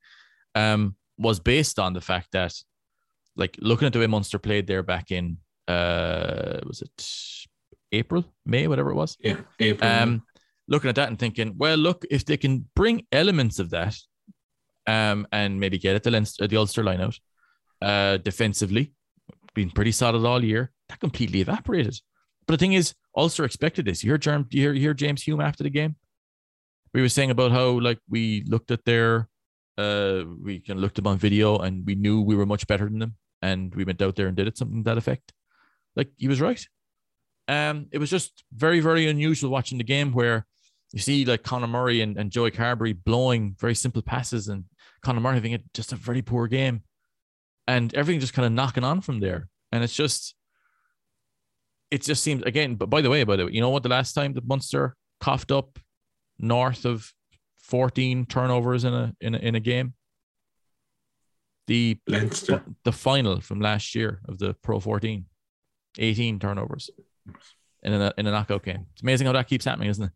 Um, was based on the fact that, like, looking at the way Munster played there back in, uh, was it April, May, whatever it was? Yeah, April. Um, looking at that and thinking, well, look, if they can bring elements of that, um, and maybe get at the Leinster, the Ulster lineout, uh, defensively, been pretty solid all year. That completely evaporated. But the thing is, Ulster expected this. You heard, Germ, you hear, you hear James Hume after the game? We were saying about how like we looked at their, uh, we can looked them on video and we knew we were much better than them, and we went out there and did it something that effect. Like he was right. Um, it was just very very unusual watching the game where you see like Conor Murray and, and Joey Carbery blowing very simple passes and Conor Murray having just a very poor game, and everything just kind of knocking on from there. And it's just it just seems again. But by the way, by the way, you know what? The last time the Munster coughed up north of 14 turnovers in a in a, in a game, The Leinster. the final from last year of the Pro 14, 18 turnovers in a in a knockout game. It's amazing how that keeps happening, isn't it?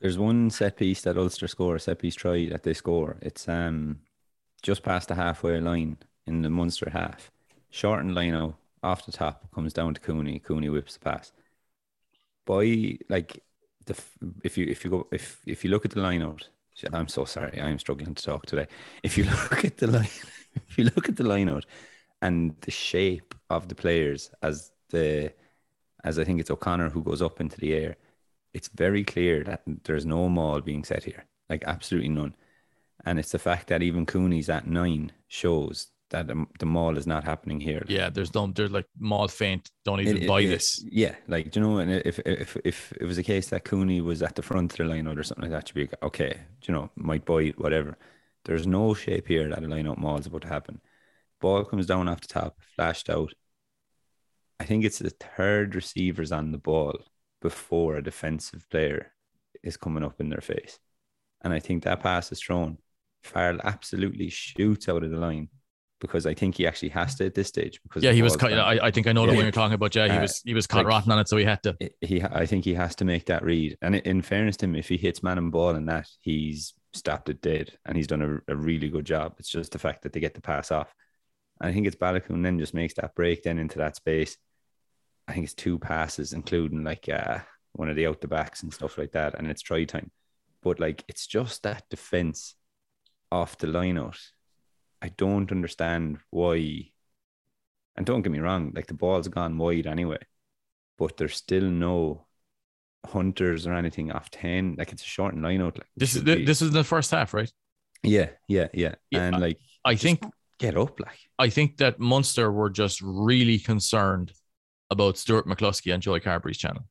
There's one set piece that Ulster score, a set piece try that they score. It's um just past the halfway line in the Munster half. Shortened line out off the top comes down to Cooney. Cooney whips the pass. Boy, like the if you if you go if if you look at the line out, I'm so sorry, I'm struggling to talk today. If you *laughs* look at the line, if you look at the line out and the shape of the players as the as I think it's O'Connor who goes up into the air, it's very clear that there's no maul being set here, like absolutely none. And it's the fact that even Cooney's at nine shows that the, the maul is not happening here. Yeah, there's no there's like maul feint. Don't even it- buy it- this. Yeah, like do you know, and if if if it was a case that Cooney was at the front of the line out or something like that, you'd be okay. do You know, might buy it, whatever. There's no shape here that a line out maul is about to happen. Ball comes down off the top, flashed out. I think it's the third receivers on the ball before a defensive player is coming up in their face, and I think that pass is thrown. Farrell absolutely shoots out of the line because I think he actually has to at this stage. Because Yeah, he was. I, I think I know the one you're talking about. Yeah, he Uh, was. He was caught like- rotten on it, so he had to. I- he I think he has to make that read. And in fairness to him, if he hits man and ball and that, he's stopped it dead and he's done a, a really good job. It's just the fact that they get the pass off. And I think it's Baloucoune then just makes that break then into that space. I think it's two passes, including like uh, one of the out the backs and stuff like that, and it's try time. But like it's just that defense off the line out. I don't understand why. And don't get me wrong, like the ball's gone wide anyway but there's still no hunters or anything off 10 like it's a short line out like This is be. this is the first half, right? yeah yeah yeah Yeah, and like I think get up like I think that Munster were just really concerned about Stuart McCloskey and Joey Carbery's channel.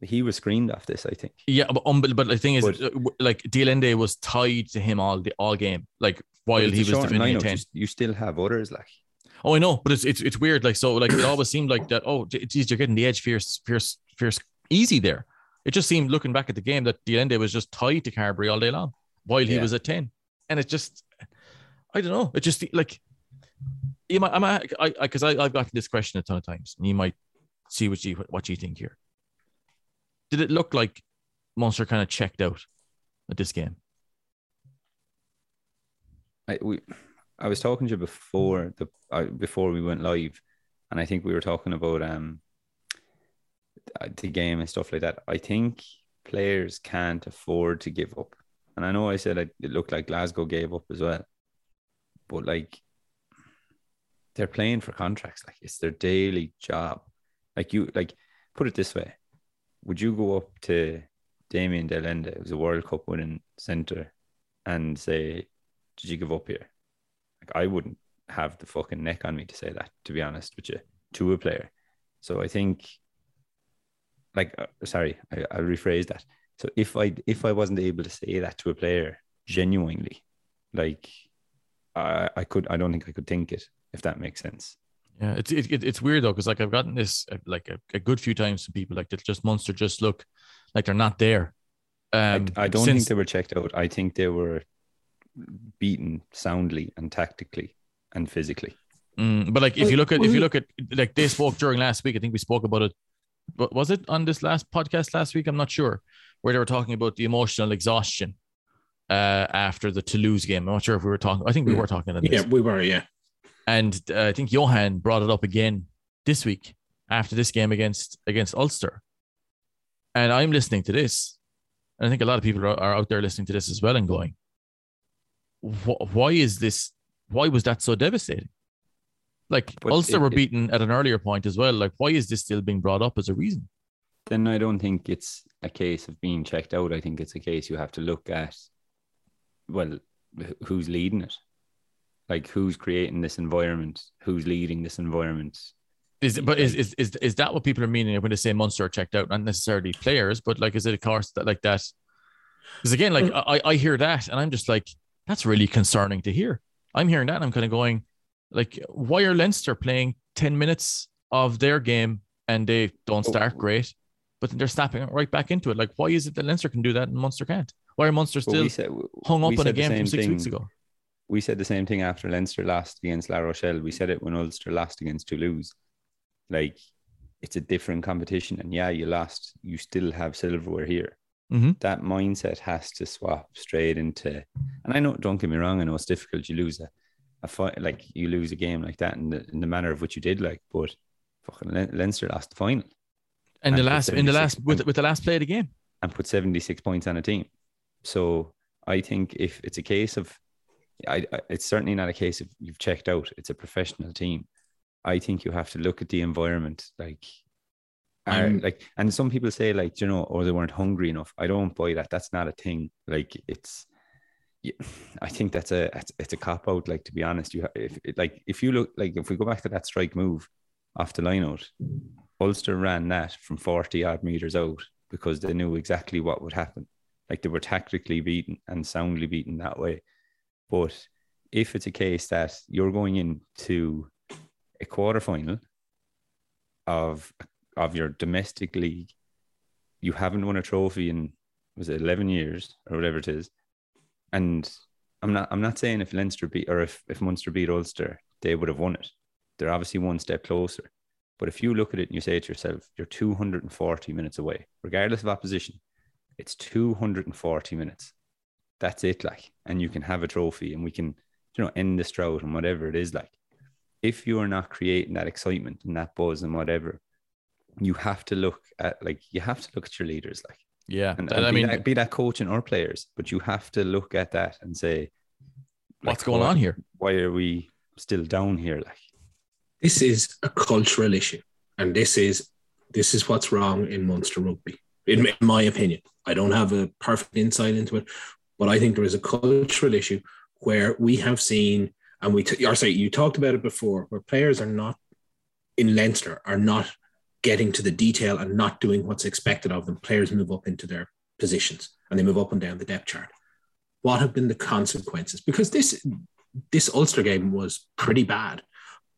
he was screened off this i think Yeah, but, um, but the thing is, But- uh, like de Allende was tied to him all the all game, like while he was defending ten. you, still have others like Oh, I know, but it's it's it's weird. Like so, like it always seemed like that. Oh, ge- geez, you're getting the edge, fierce, fierce, fierce, easy there. It just seemed looking back at the game that de Allende was just tied to Carbery all day long while he Yeah. was at ten, and it just, I don't know. It just like you might, I might, I because I, I've gotten this question a ton of times, and you might see what you what you think here. Did it look like Munster kind of checked out at this game? I we I was talking to you before the uh, before we went live, and I think we were talking about um uh, the game and stuff like that. I think players can't afford to give up, and I know I said it looked like Glasgow gave up as well, but like they're playing for contracts, like it's their daily job. Like you, like put it this way: Would you go up to Damian de Allende, who's a World Cup winning centre, and say, "Did you give up here?" Like I wouldn't have the fucking neck on me to say that, to be honest with you, to a player. So I think, like, uh, sorry, I, I'll rephrase that. So if I if I wasn't able to say that to a player genuinely, like, I I could I don't think I could think it if that makes sense. Yeah, it's it, it- it's weird though because like I've gotten this uh, like a, a good few times from people like that just Munster just look like they're not there. Um, I, I don't since- think they were checked out. I think they were beaten soundly and tactically and physically. Mm, but like if you look at if you look at like they spoke during last week, I think we spoke about it. But was it on this last podcast last week? I'm not sure where they were talking about the emotional exhaustion uh, after the Toulouse game. I'm not sure if we were talking. I think we Mm. were talking on this. Yeah, we were, yeah. And uh, I think Johan brought it up again this week after this game against against Ulster. And I'm listening to this, and I think a lot of people are, are out there listening to this as well and going, "Wh- "Why is this? Why was that so devastating?" Like But Ulster it- were beaten at an earlier point as well. Like, why is this still being brought up as a reason? Then I don't think it's a case of being checked out. I think it's a case you have to look at, well, who's leading it? Like who's creating this environment? Who's leading this environment? Is it? but is, is is is that what people are meaning when they say Munster are checked out? Not necessarily players, but like is it a course that like that? Because again, like I I hear that and I'm just like that's really concerning to hear. I'm hearing that and I'm kind of going like why are Leinster playing ten minutes of their game and they don't oh. start Oh. great, but then they're snapping right back into it? Like why is it that Leinster can do that and Munster can't? Why are Munster still said hung up on a game from six weeks ago? We said the same thing after Leinster lost against La Rochelle. We said it when Ulster lost against Toulouse. Like it's a different competition, and yeah, you lost. You still have silverware here. Mhm. That mindset has to swap straight into. And I know, don't get me wrong. I know it's difficult. You lose a, a fight, like you lose a game like that in the in the manner of which you did. Like, but fucking Leinster lost the final And the And last in the 76 last with with the last play of the game. and put 76 points on a team. So I think if it's a case of, I, I, it's certainly not a case of you've checked out. It's a professional team. I think you have to look at the environment, like, are, like, and some people say like, you know, or they weren't hungry enough. I don't buy that. That's not a thing. Like, it's, yeah, *sighs* I think that's a it's, a cop out. Like to be honest, you ha- if like if you look like if we go back to that strike move off the line out, Ulster ran that from 40 odd meters out because they knew exactly what would happen. Like they were tactically beaten and soundly beaten that way. But if it's a case that you're going into a quarter final of of your domestic league, you haven't won a trophy in was it 11 years or whatever it is. And I'm not I'm not saying if Leinster beat or if, if Munster beat Ulster, they would have won it. They're obviously one step closer. But if you look at it and you say to yourself, you're 240 minutes away, regardless of opposition, it's 240 minutes. That's it, like, and you can have a trophy and we can, you know, end this drought and whatever it is like. If you are not creating that excitement and that buzz and whatever, you have to look at like you have to look at your leaders, like Yeah, and, and and I be, mean, that, be that coaching or players, but you have to look at that and say, what's like, going why- on here? Why are we still down here? Like, This is a cultural issue, and this is this is what's wrong in Munster rugby, in, in my opinion. I don't have a perfect insight into it, but I think there is a cultural issue where we have seen, and we, t- or sorry, you talked about it before, where players are not in Leinster are not getting to the detail and not doing what's expected of them. Players move up into their positions and they move up and down the depth chart. What have been the consequences? Because this this Ulster game was pretty bad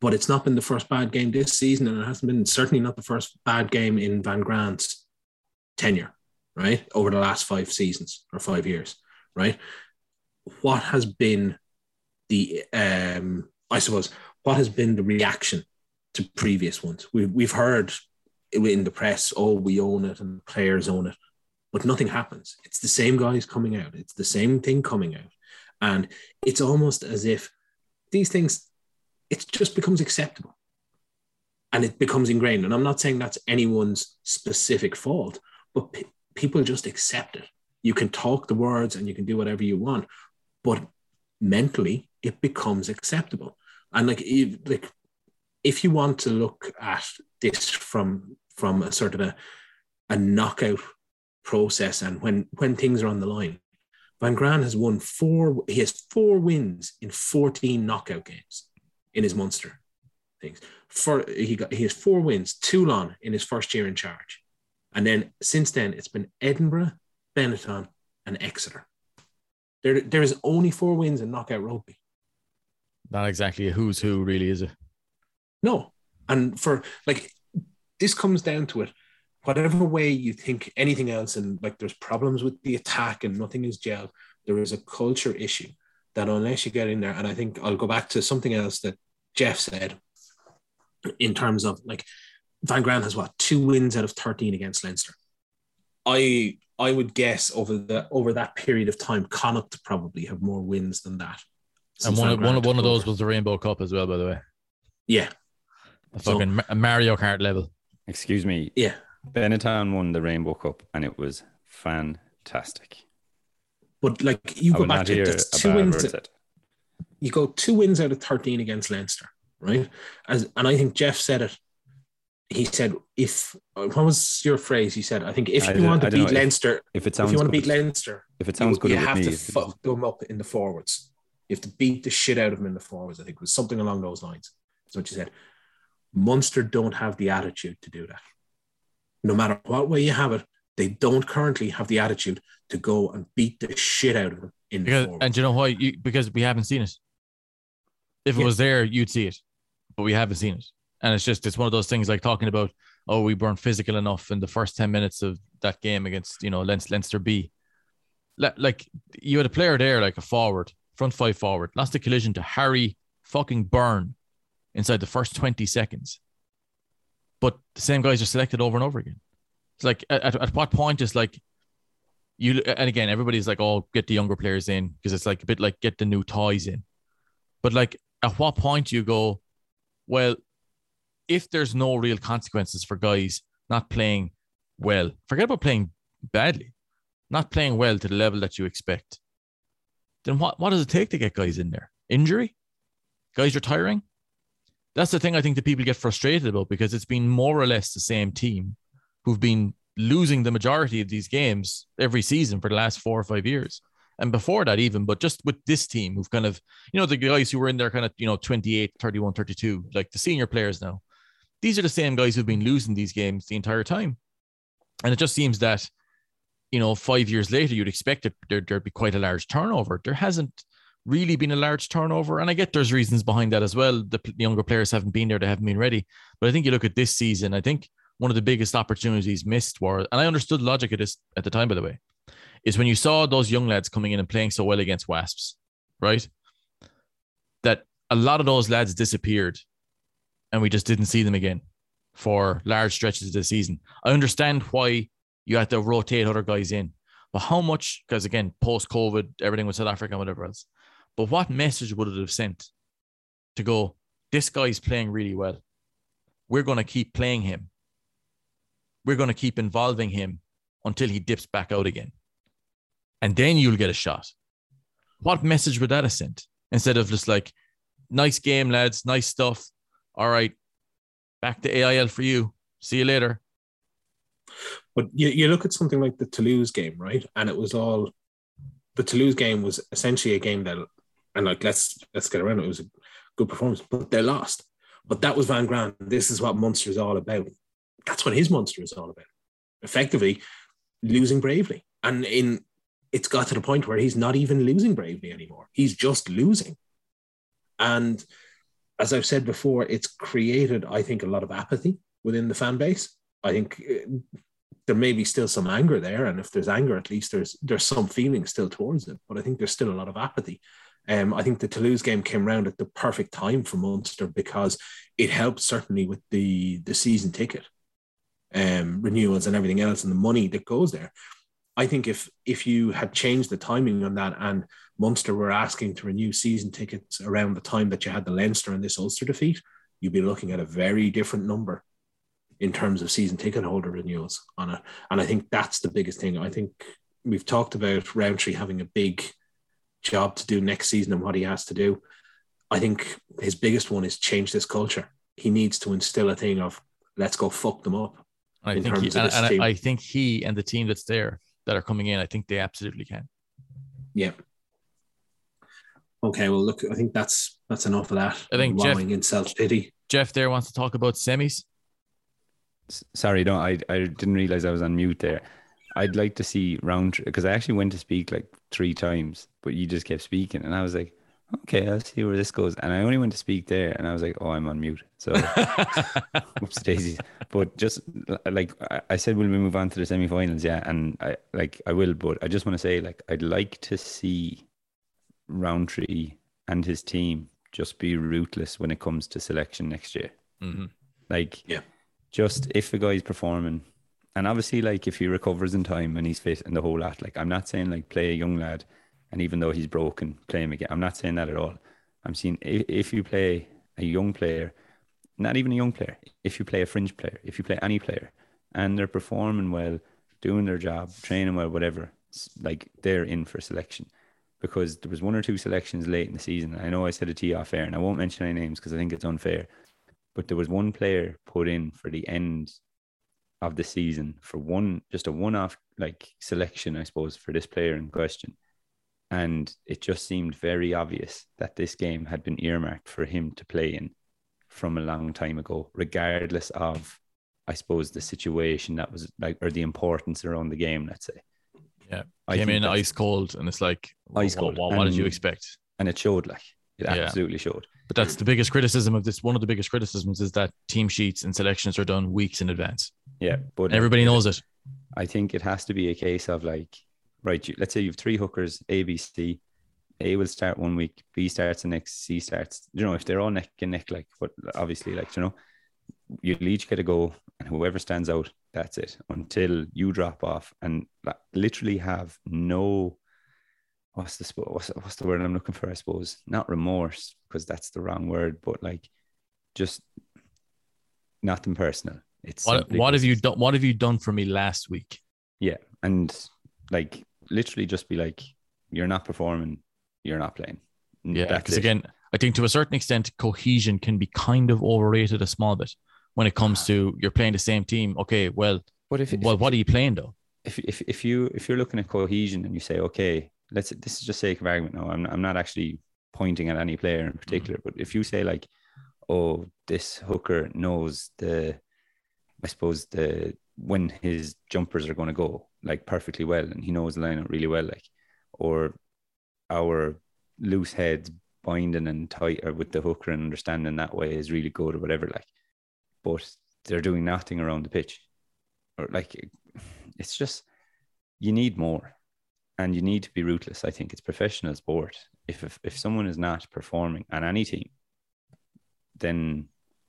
but it's not been the first bad game this season, and it hasn't been certainly not the first bad game in Van Graan's tenure, right? Over the last five seasons or five years, right? What has been the, um, I suppose, what has been the reaction to previous ones? We, we've heard in the press, oh, we own it and players own it, but nothing happens. It's the same guys coming out, it's the same thing coming out. And it's almost as if these things it just becomes acceptable and it becomes ingrained. And I'm not saying that's anyone's specific fault, but pe- people just accept it. You can talk the words and you can do whatever you want, but mentally it becomes acceptable. And like, you, like if you want to look at this from from a sort of a, a knockout process and when when things are on the line, Van Graan has won four. He has four wins in 14 knockout games in his Munster things. For he got he has four wins, Toulon in his first year in charge, and then since then it's been Edinburgh, Benetton, and Exeter. There, there is only four wins in knockout rugby. Not exactly a who's who, really, is it? No, and for like this comes down to it. Whatever way you think anything else, and like there's problems with the attack and nothing is gel, there is a culture issue that unless you get in there, and I think I'll go back to something else that Jeff said in terms of like Van Graan has what two wins out of 13 against Leinster. I I would guess over the over that period of time, Connacht probably have more wins than that. And since one Van of, one of, took one of those was the Rainbow Cup as well, by the way. yeah, A fucking Ma- Mario Kart level. excuse me, yeah. Benetton won the Rainbow Cup and it was fantastic. But like you I go back to hear that's two wins. word you go two wins out of 13 against Leinster, right? As and I think Jeff said it. He said, if uh, what was your phrase? He said, I think if I you don't- want to beat know Leinster, If it if you want to beat Leinster, if it sounds you, good you have me, to if it- fuck them up in the forwards. You have to beat the shit out of them in the forwards. I think it was something along those lines. That's what you said. Munster don't have the attitude to do that. No matter what way you have it, they don't currently have the attitude to go and beat the shit out of them in the forwards. and you know why? You, because we haven't seen it. If it Yeah. was there, you'd see it, but we haven't seen it. And it's just, it's one of those things like talking about, oh, we weren't physical enough in the first 10 minutes of that game against, you know, Leinster, Leinster B. Like, you had a player there, like a forward, front five forward, lost a collision to Harry fucking Byrne inside the first 20 seconds. But the same guys are selected over and over again. It's like at, at what point is like you and again everybody's like, oh, get the younger players in because it's like a bit like get the new toys in. But like at what point you go, well, if there's no real consequences for guys not playing well, forget about playing badly, not playing well to the level that you expect, then what, what does it take to get guys in there? Injury? Guys retiring? That's the thing I think that people get frustrated about because it's been more or less the same team who've been losing the majority of these games every season for the last four or five years. And before that, even, but just with this team who've kind of, you know, the guys who were in there kind of, you know, 28, 31, 32, like the senior players now, these are the same guys who've been losing these games the entire time. And it just seems that, you know, five years later, you'd expect it there, there'd be quite a large turnover. There hasn't really been a large turnover. And I get there's reasons behind that as well. The younger players haven't been there, they haven't been ready. But I think you look at this season, I think one of the biggest opportunities missed were, and I understood the logic of this at the time, by the way, is when you saw those young lads coming in and playing so well against Wasps, right? That a lot of those lads disappeared and we just didn't see them again for large stretches of the season. I understand why you had to rotate other guys in, but how much, because again, post COVID, everything with South Africa and whatever else, but what message would it have sent to go, this guy's playing really well? We're going to keep playing him. We're going to keep involving him until he dips back out again and then you'll get a shot. What message would that have sent? Instead of just like, nice game, lads, nice stuff. All right, back to AIL for you. See you later. But you, you look at something like the Toulouse game, right? And it was all the Toulouse game was essentially a game that, and like let's let's get around it. It was a good performance, but they lost. But that was Van Graan. This is what Munster is all about. That's what his Munster is all about. Effectively, losing bravely. And in it's got to the point where he's not even losing bravely anymore. He's just losing. And as I've said before, it's created, I think, a lot of apathy within the fan base. I think uh, there may be still some anger there, and if there's anger, at least there's there's some feeling still towards it. But I think there's still a lot of apathy. Um, I think the Toulouse game came around at the perfect time for Munster because it helped certainly with the the season ticket um, renewals and everything else and the money that goes there. I think if if you had changed the timing on that and Munster were asking to renew season tickets around the time that you had the Leinster and this Ulster defeat, you'd be looking at a very different number in terms of season ticket holder renewals on it. And I think that's the biggest thing. I think we've talked about Rowntree having a big job to do next season and what he has to do. I think his biggest one is change this culture. He needs to instill a thing of let's go fuck them up. I think he, and, and I think he and the team that's there that are coming in, I think they absolutely can. Yeah. Okay, well, look, I think that's that's enough of that. I think Jeff in self pity. Jeff there wants to talk about semis. Sorry, don't I? I didn't realize I was on mute there. I'd like to see round because I actually went to speak like three times, but you just kept speaking, and I was like, okay, I'll see where this goes. And I only went to speak there, and I was like, oh, I'm on mute. So, *laughs* oops, daisies. But just like I said, will we move on to the semi-finals? Yeah, and I like I will, but I just want to say, like, I'd like to see Rowntree and his team just be ruthless when it comes to selection next year. Mm-hmm. Like, yeah, just if a guy's performing. And obviously, like if he recovers in time and he's fit and the whole lot, like I'm not saying like play a young lad and even though he's broken, play him again. I'm not saying that at all. I'm saying if, if you play a young player, not even a young player, if you play a fringe player, if you play any player, and they're performing well, doing their job, training well, whatever, like they're in for selection. Because there was one or two selections late in the season. I know I said it to you off air, and I won't mention any names because I think it's unfair. But there was one player put in for the end of the season for one, just a one-off like selection, I suppose, for this player in question and it just seemed very obvious that this game had been earmarked for him to play in from a long time ago, regardless of, I suppose, the situation that was like, or the importance around the game, let's say. Yeah. I Came in ice cold, and it's like, ice cold. What, what, what did you expect? And it showed, like, it yeah. absolutely showed. But that's the biggest criticism of this. One of the biggest criticisms is that team sheets and selections are done weeks in advance. Yeah. But everybody knows it. I think it has to be a case of like, right, you, let's say you have three hookers, A, B, C. A will start one week, B starts the next, C starts. You know, if they're all neck and neck, like, but obviously, like, you know, you'll each get a go, and whoever stands out, that's it until you drop off and like, literally have no. What's the what's what's the word I'm looking for? I suppose not remorse because that's the wrong word, but like just nothing personal. It's what, what have you done? What have you done for me last week? Yeah, and like literally just be like, you're not performing, you're not playing. Yeah, because again, I think to a certain extent, cohesion can be kind of overrated a small bit when it comes to you're playing the same team. Okay, well, but if, well, if, what are you playing though? If, if if you if you're looking at cohesion and you say, okay, let's this is just sake of argument. No, I'm I'm not actually pointing at any player in particular, mm-hmm. but if you say like, oh, this hooker knows the, I suppose the when his jumpers are going to go like perfectly well, and he knows the lineup really well, like, or our loose heads binding and tight or with the hooker and understanding that way is really good or whatever, like, but they're doing nothing around the pitch, or like, it's just you need more, and you need to be ruthless. I think it's professional sport. If if, if someone is not performing on any team, then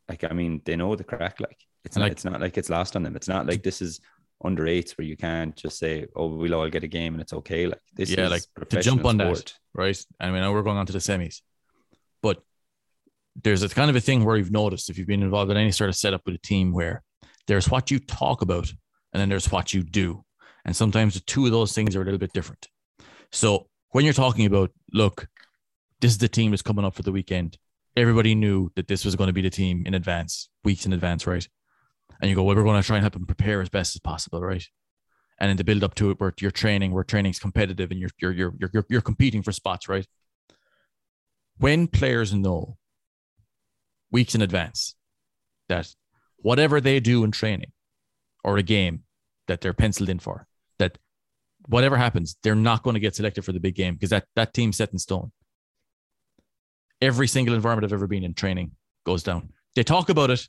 like I mean they know the crack. Like it's not like, it's not like it's lost on them. It's not like this is under eights where you can't just say, "Oh, we'll all get a game and it's okay." Like this, yeah, like to jump on sport. that, right? I mean, now we're going on to the semis, there's a kind of a thing where you've noticed if you've been involved in any sort of setup with a team where there's what you talk about and then there's what you do, and sometimes the two of those things are a little bit different. So when you're talking about, look, this is the team that's coming up for the weekend everybody knew that this was going to be the team in advance, weeks in advance, right? And you go, well, we're going to try and help them prepare as best as possible, right? And in the build up to it, where you're training, where training's competitive, and you're you're you're you're you're competing for spots, right? When players know weeks in advance that whatever they do in training or a game that they're penciled in for, that whatever happens, they're not going to get selected for the big game because that that team's set in stone every single environment I've ever been in training goes down. They talk about it.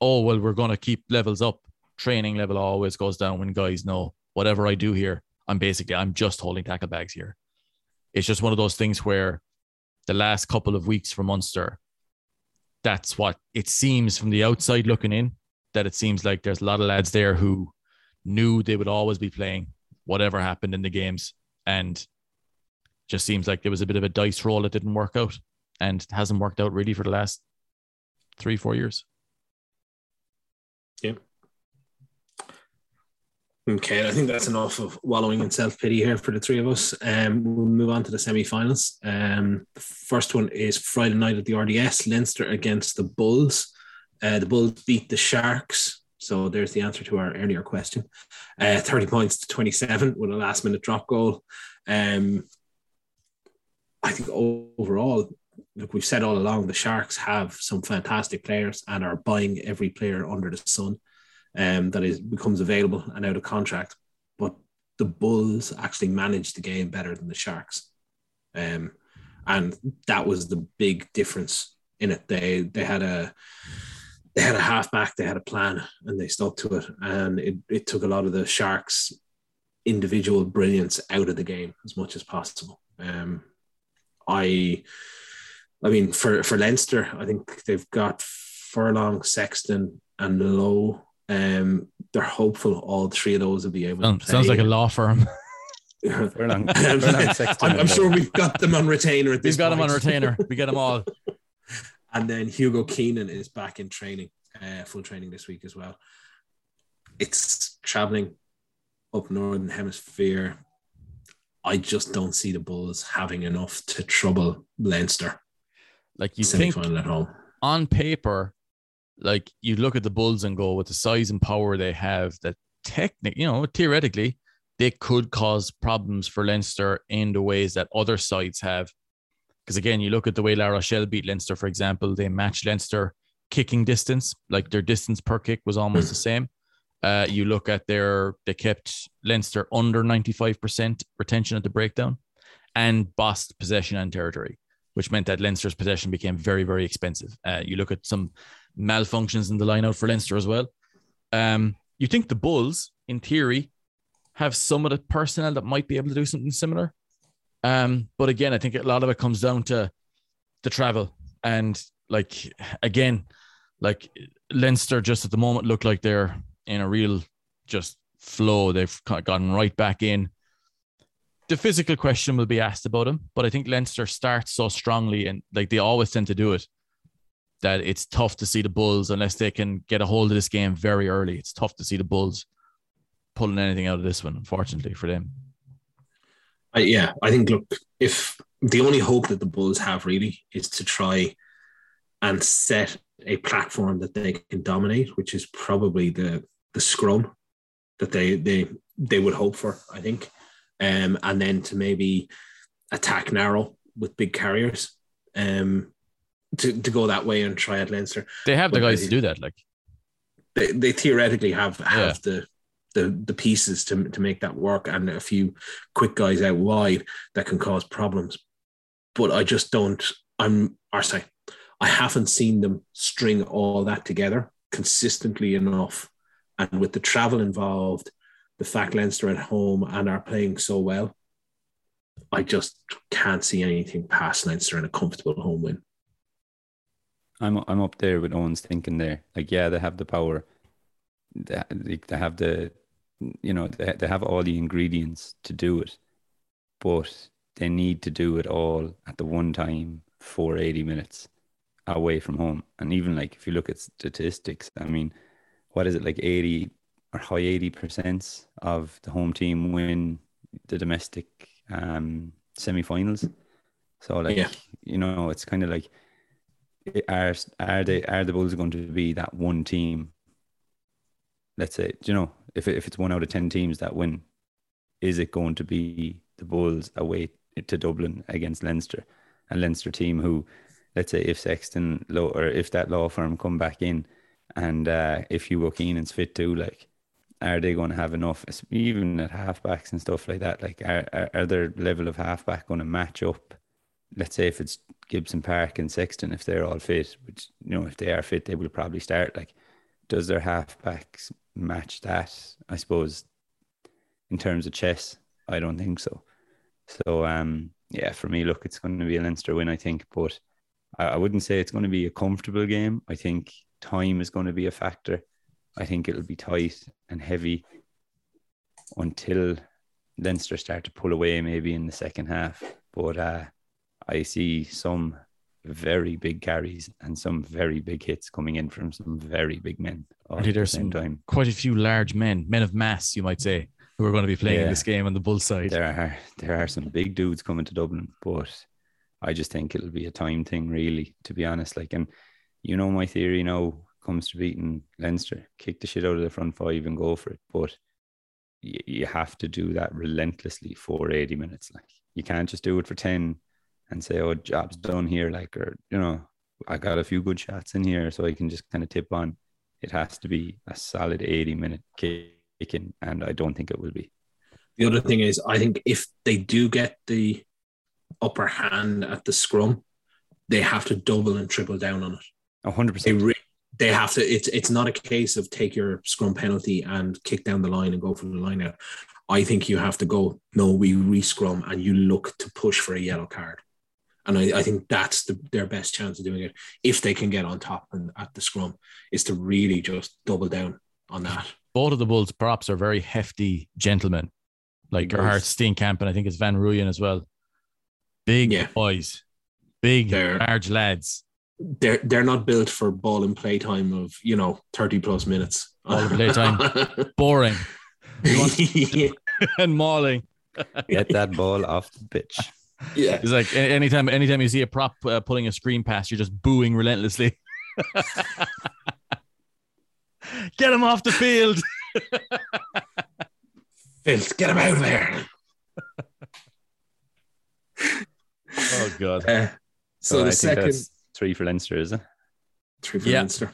Oh, well, we're going to keep levels up. Training level always goes down when guys know whatever I do here, I'm basically, I'm just holding tackle bags here. It's just one of those things where the last couple of weeks for Munster, that's what it seems from the outside looking in, that it seems like there's a lot of lads there who knew they would always be playing whatever happened in the games. And just seems like there was a bit of a dice roll that didn't work out and hasn't worked out really for the last three, four years. Yeah. Okay, I think that's enough of wallowing in self pity here for the three of us. Um, we'll move on to the semi finals. Um, the first one is Friday night at the RDS Leinster against the Bulls. Uh, the Bulls beat the Sharks. So there's the answer to our earlier question. Uh, 30 points to 27 with a last minute drop goal. Um, I think overall, like we've said all along, the Sharks have some fantastic players and are buying every player under the sun um, that is becomes available and out of contract. But the Bulls actually managed the game better than the Sharks, um, and that was the big difference in it. They they had a they had a halfback, they had a plan, and they stuck to it. And it, it took a lot of the Sharks' individual brilliance out of the game as much as possible. Um, I I mean, for for Leinster, I think they've got Furlong, Sexton, and Lowe. Um, they're hopeful all three of those will be able. Sounds, sounds like a law firm. *laughs* Furlong, *laughs* Furlong, I'm, I'm sure we've got them on retainer. At this we've got point. them on retainer. We get them all. *laughs* and then Hugo Keenan is back in training, uh, full training this week as well. It's traveling up northern hemisphere. I just don't see the Bulls having enough to trouble Leinster. Like you think at home. on paper, like you look at the Bulls and go with the size and power they have, that technically, you know, theoretically, they could cause problems for Leinster in the ways that other sides have. Because again, you look at the way La Rochelle beat Leinster, for example, they matched Leinster kicking distance, like their distance per kick was almost the same. *clears throat* Uh, you look at their, they kept Leinster under 95% retention at the breakdown and bossed possession and territory which meant that Leinster's possession became very, very expensive. Uh, you look at some malfunctions in the lineout for Leinster as well. Um, you think the Bulls, in theory, have some of the personnel that might be able to do something similar? Um, but again, I think a lot of it comes down to the travel and like again, like Leinster just at the moment look like they're in a real just flow. They've kind of gotten right back in. The physical question will be asked about them, but I think Leinster starts so strongly and like they always tend to do it that it's tough to see the Bulls unless they can get a hold of this game very early. It's tough to see the Bulls pulling anything out of this one, unfortunately for them. I, yeah, I think look, if the only hope that the Bulls have really is to try and set a platform that they can dominate, which is probably the the scrum that they they they would hope for, I think, um, and then to maybe attack narrow with big carriers, um, to, to go that way and try at Leinster. They have the guys they, to do that, like they, they theoretically have have yeah. the the the pieces to to make that work and a few quick guys out wide that can cause problems. But I just don't. I'm or say I haven't seen them string all that together consistently enough, and with the travel involved, the fact Leinster at home and are playing so well, I just can't see anything past Leinster in a comfortable home win. I'm I'm up there with Owen's thinking there. Like, yeah, they have the power. They, they have the you know they, they have all the ingredients to do it but they need to do it all at the one time for 80 minutes away from home and even like if you look at statistics i mean what is it like 80 or high 80 percent of the home team win the domestic um semi-finals so like yeah. you know it's kind of like are are they are the bulls going to be that one team let's say do you know if if it's one out of ten teams that win, is it going to be the Bulls away to Dublin against Leinster, a Leinster team who, let's say, if Sexton law or if that law firm come back in, and uh, if Hugo Keenan's fit too, like, are they going to have enough, even at halfbacks and stuff like that? Like, are are, are their level of halfback going to match up? Let's say if it's Gibson Park and Sexton, if they're all fit, which you know, if they are fit, they will probably start. Like, does their halfbacks match that? I suppose in terms of chess, I don't think so. So um, yeah, for me, look, it's going to be a Leinster win, I think, but I, I wouldn't say it's going to be a comfortable game. I think time is going to be a factor. I think it'll be tight and heavy until Leinster start to pull away, maybe in the second half. But uh, I see some very big carries and some very big hits coming in from some very big men. there's some time. quite a few large men, men of mass, you might say, who are going to be playing yeah. this game on the bull side. There are there are some big dudes coming to Dublin, but I just think it'll be a time thing, really, to be honest. Like, and you know my theory now comes to beating Leinster, kick the shit out of the front five and go for it. But you, you have to do that relentlessly for 80 minutes. Like you can't just do it for 10 and say, "Oh, job's done here," like, or you know, I got a few good shots in here, so I can just kind of tip on. It has to be a solid eighty-minute kicking, and I don't think it will be. The other thing is, I think if they do get the upper hand at the scrum, they have to double and triple down on it. hundred percent. They have to. It's it's not a case of take your scrum penalty and kick down the line and go for the line out. I think you have to go. No, we re-scrum and you look to push for a yellow card. And I, I think that's the, their best chance of doing it if they can get on top and at the scrum is to really just double down on that. Both of the Bulls props are very hefty gentlemen, like Gerhard Steenekamp and I think it's Van Rooyen as well. Big yeah. boys, big they're, large lads. They're they're not built for ball and play time of you know thirty plus minutes. Ball and *laughs* play time, boring, *laughs* *laughs* and mauling. Get that ball off the pitch. Yeah, it's like anytime anytime you see a prop uh, pulling a screen pass, you're just booing relentlessly. *laughs* get him off the field. *laughs* Filth, get him out of there. oh god. Uh, so, so the second three for Leinster, is it? Three for yeah. Leinster.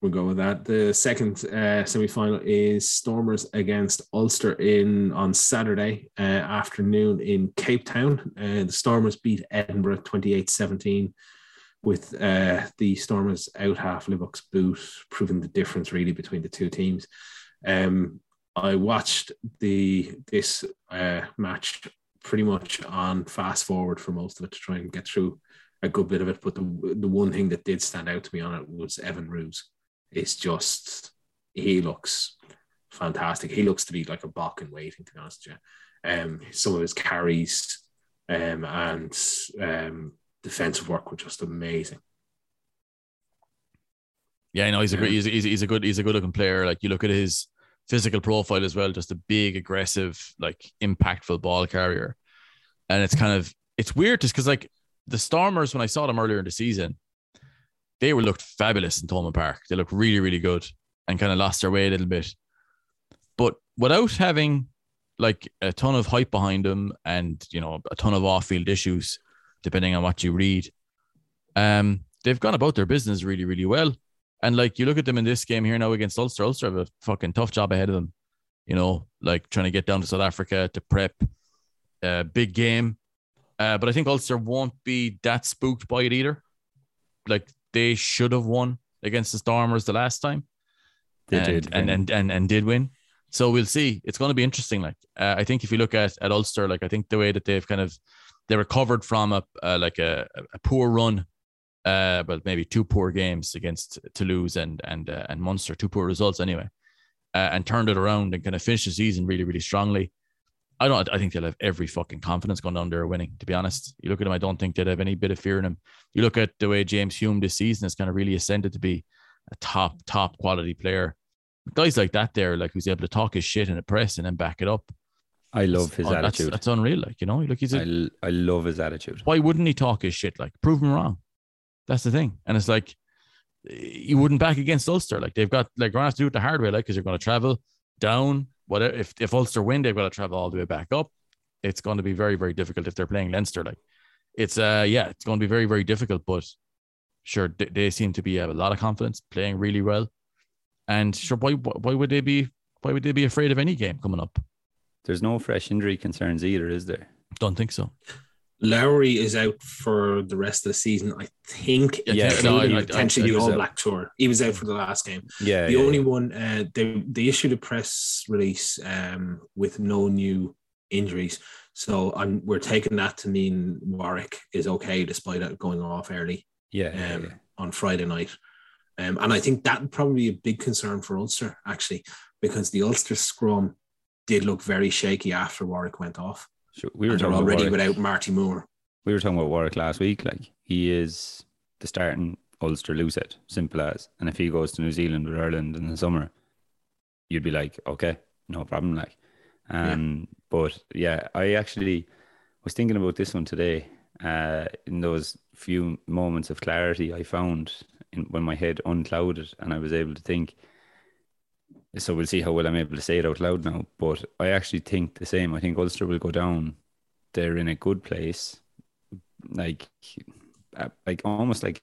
We'll go with that. The second uh, semi-final is Stormers against Ulster in on Saturday uh, afternoon in Cape Town. Uh, the Stormers beat Edinburgh 28-17 with uh, the Stormers out half Libbok's boot, proving the difference really between the two teams. Um, I watched the this uh, match pretty much on fast forward for most of it to try and get through a good bit of it. But the the one thing that did stand out to me on it was Evan Roos. It's just he looks fantastic. He looks to be like a Bok in waiting, to be honest with you. Um, some of his carries um, and um, defensive work were just amazing. Yeah, no, he's a great, he's, he's, he's a good, he's a good looking player. Like you look at his physical profile as well, just a big, aggressive, like impactful ball carrier. And it's kind of, it's weird just because like the Stormers, when I saw them earlier in the season, they were looked fabulous in Thomond Park. They looked really, really good and kind of lost their way a little bit. But without having like a ton of hype behind them and, you know, a ton of off field issues, depending on what you read, um, they've gone about their business really, really well. And like you look at them in this game here now against Ulster, Ulster have a fucking tough job ahead of them. You know, like trying to get down to South Africa to prep a big game. Uh, but I think Ulster won't be that spooked by it either. Like they should have won against the Stormers the last time. They and, did and, and and and did win. So we'll see. It's going to be interesting. Like uh, I think if you look at at Ulster, like I think the way that they've kind of they recovered from a uh, like a, a poor run, uh, but maybe two poor games against Toulouse and and uh, and Munster, two poor results anyway, uh, and turned it around and kind of finished the season really really strongly. I don't. I think they'll have every fucking confidence going down there winning. To be honest, you look at them. I don't think they'd have any bit of fear in them. You look at the way James Hume this season has kind of really ascended to be a top top quality player. Guys like that, there, like who's able to talk his shit in a press and then back it up. I love his Oh, that's, attitude. That's unreal. Like you know, like he's a, I, love his attitude. why wouldn't he talk his shit? Like, prove him wrong. That's the thing. And it's like, you wouldn't back against Ulster. Like, they've got, like, going to have to do it the hard way, like, because they're going to travel down. Whatever. If, if Ulster win, they've got to travel all the way back up. It's going to be very, very difficult if they're playing Leinster. Like, it's, uh, yeah, it's going to be very, very difficult. But sure, they, they seem to be have a lot of confidence, playing really well. And sure, why, why would they be, why would they be afraid of any game coming up? There's no fresh injury concerns either, is there? Don't think so. Lowry is out for the rest of the season. I think, Yeah, no, I- I- potentially he the All. Black tour. He was out for the last game. Yeah. the yeah, only yeah. one uh, they they issued a press release um, with no new injuries. So I'm we're taking that to mean Warwick is okay despite it going off early Yeah. um, yeah. on Friday night. Um, and I think that would probably be a big concern for Ulster actually because the Ulster scrum did look very shaky after Warwick went off. Sure. We were And talking about already Warwick. without Marty Moore. we were talking about Warwick last week. Like he is the starting Ulster loosehead, simple as. And if he goes to New Zealand or Ireland in the summer, you'd be like, okay, no problem. Like, um, but yeah, I actually was thinking about this one today. Uh, in those few moments of clarity I found in, when my head unclouded and I was able to think. So we'll see how well I'm able to say it out loud now. But I actually think the same. I think Ulster will go down. They're in a good place like like almost like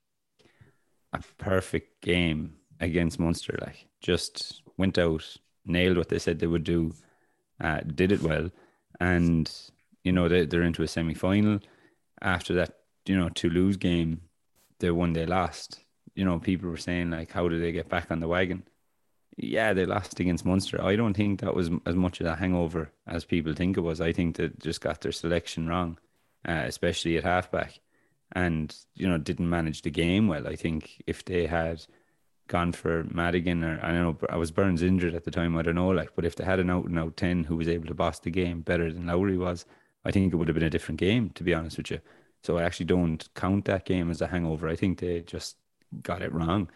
a perfect game against Munster. Like just went out, nailed what they said they would do, uh, did it well, and you know they they're into a semi final. After that, you know Toulouse game, they won, they lost. You know people were saying like, how do they get back on the wagon? Yeah, they lost against Munster. I don't think that was as much of a hangover as people think it was. I think they just got their selection wrong uh, especially at halfback, and you know didn't manage the game well. I think if they had gone for Madigan or I don't know, I was Burns injured at the time. I don't know, like, but if they had an out and out ten who was able to boss the game better than Lowry was, I think it would have been a different game. To be honest with you, so I actually don't count that game as a hangover. I think they just got it wrong.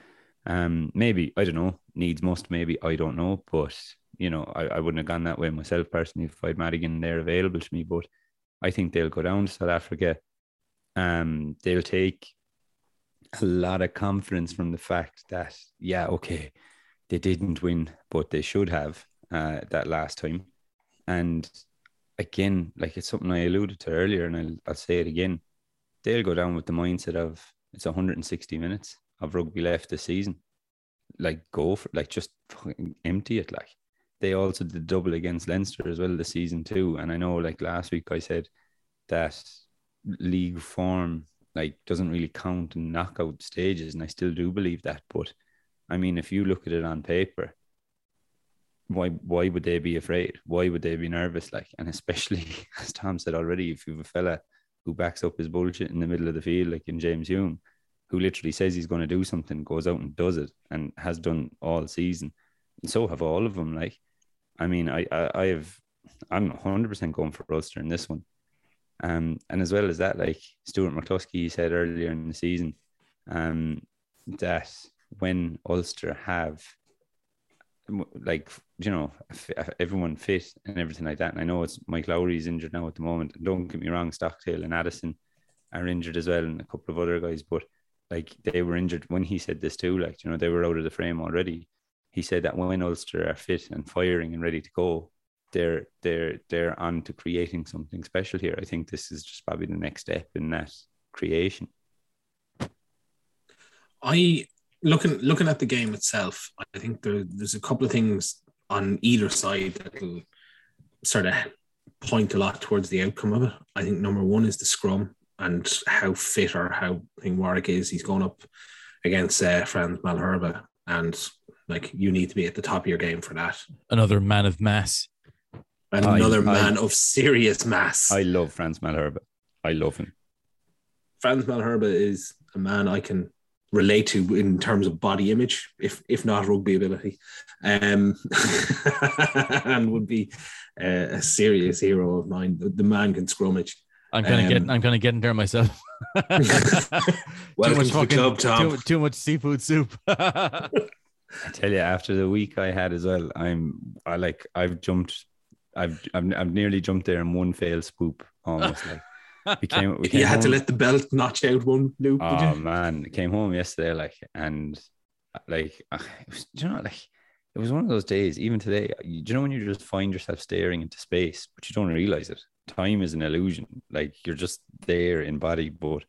Um, maybe I don't know. Needs must. Maybe I don't know. But you know, I, I wouldn't have gone that way myself personally if I had Madigan there available to me. But I think they'll go down to South Africa. Um, they'll take a lot of confidence from the fact that yeah, okay, they didn't win, but they should have uh, that last time. And again, like it's something I alluded to earlier, and I'll, I'll say it again. They'll go down with the mindset of it's 160 minutes of rugby left this season. Like go for like just fucking empty it. Like they also did double against Leinster as well this season too. And I know like last week I said that league form like doesn't really count in knockout stages, and I still do believe that. But I mean, if you look at it on paper, why why would they be afraid? Why would they be nervous? Like, and especially *laughs* as Tom said already, if you have a fella who backs up his bullshit in the middle of the field, like in James Hume, who literally says he's going to do something, goes out and does it, and has done all season. And so have all of them. Like, I mean, I I, I have I'm 100 percent going for Ulster in this one. Um, and as well as that, like Stuart McCloskey said earlier in the season, um, that when Ulster have like you know everyone fit and everything like that. And I know it's Mike Lowry's injured now at the moment. Don't get me wrong, Stockdale and Addison are injured as well, and a couple of other guys. But like they were injured when he said this too. Like you know they were out of the frame already. He said that when Ulster are fit and firing and ready to go, they're they're they're on to creating something special here. I think this is just probably the next step in that creation. I looking looking at the game itself, I think there, there's a couple of things on either side that will sort of point a lot towards the outcome of it. I think number one is the scrum and how fit or how I think Warwick is. He's going up against uh, Frans Malherbe, and like you need to be at the top of your game for that. Another man of mass. Another I, man I, of serious mass. I love Frans Malherbe. I love him. Frans Malherbe is a man I can relate to in terms of body image, if if not rugby ability, um, *laughs* and would be uh, a serious hero of mine. The, the man can scrummage. I'm gonna um, get. I'm gonna get in there myself. *laughs* *laughs* too much fucking, club, Too, too, much seafood soup. *laughs* I tell you, after the week I had as well, I'm. I like. I've jumped. I've. I've, I've nearly jumped there in one fail swoop, almost like. We came. We came you had home. to let the belt notch out one loop. Oh man, came home yesterday, like, and like, was, you know, like, it was one of those days. Even today, you, you know, when you just find yourself staring into space, but you don't realize it. Time is an illusion. Like you're just there in body. But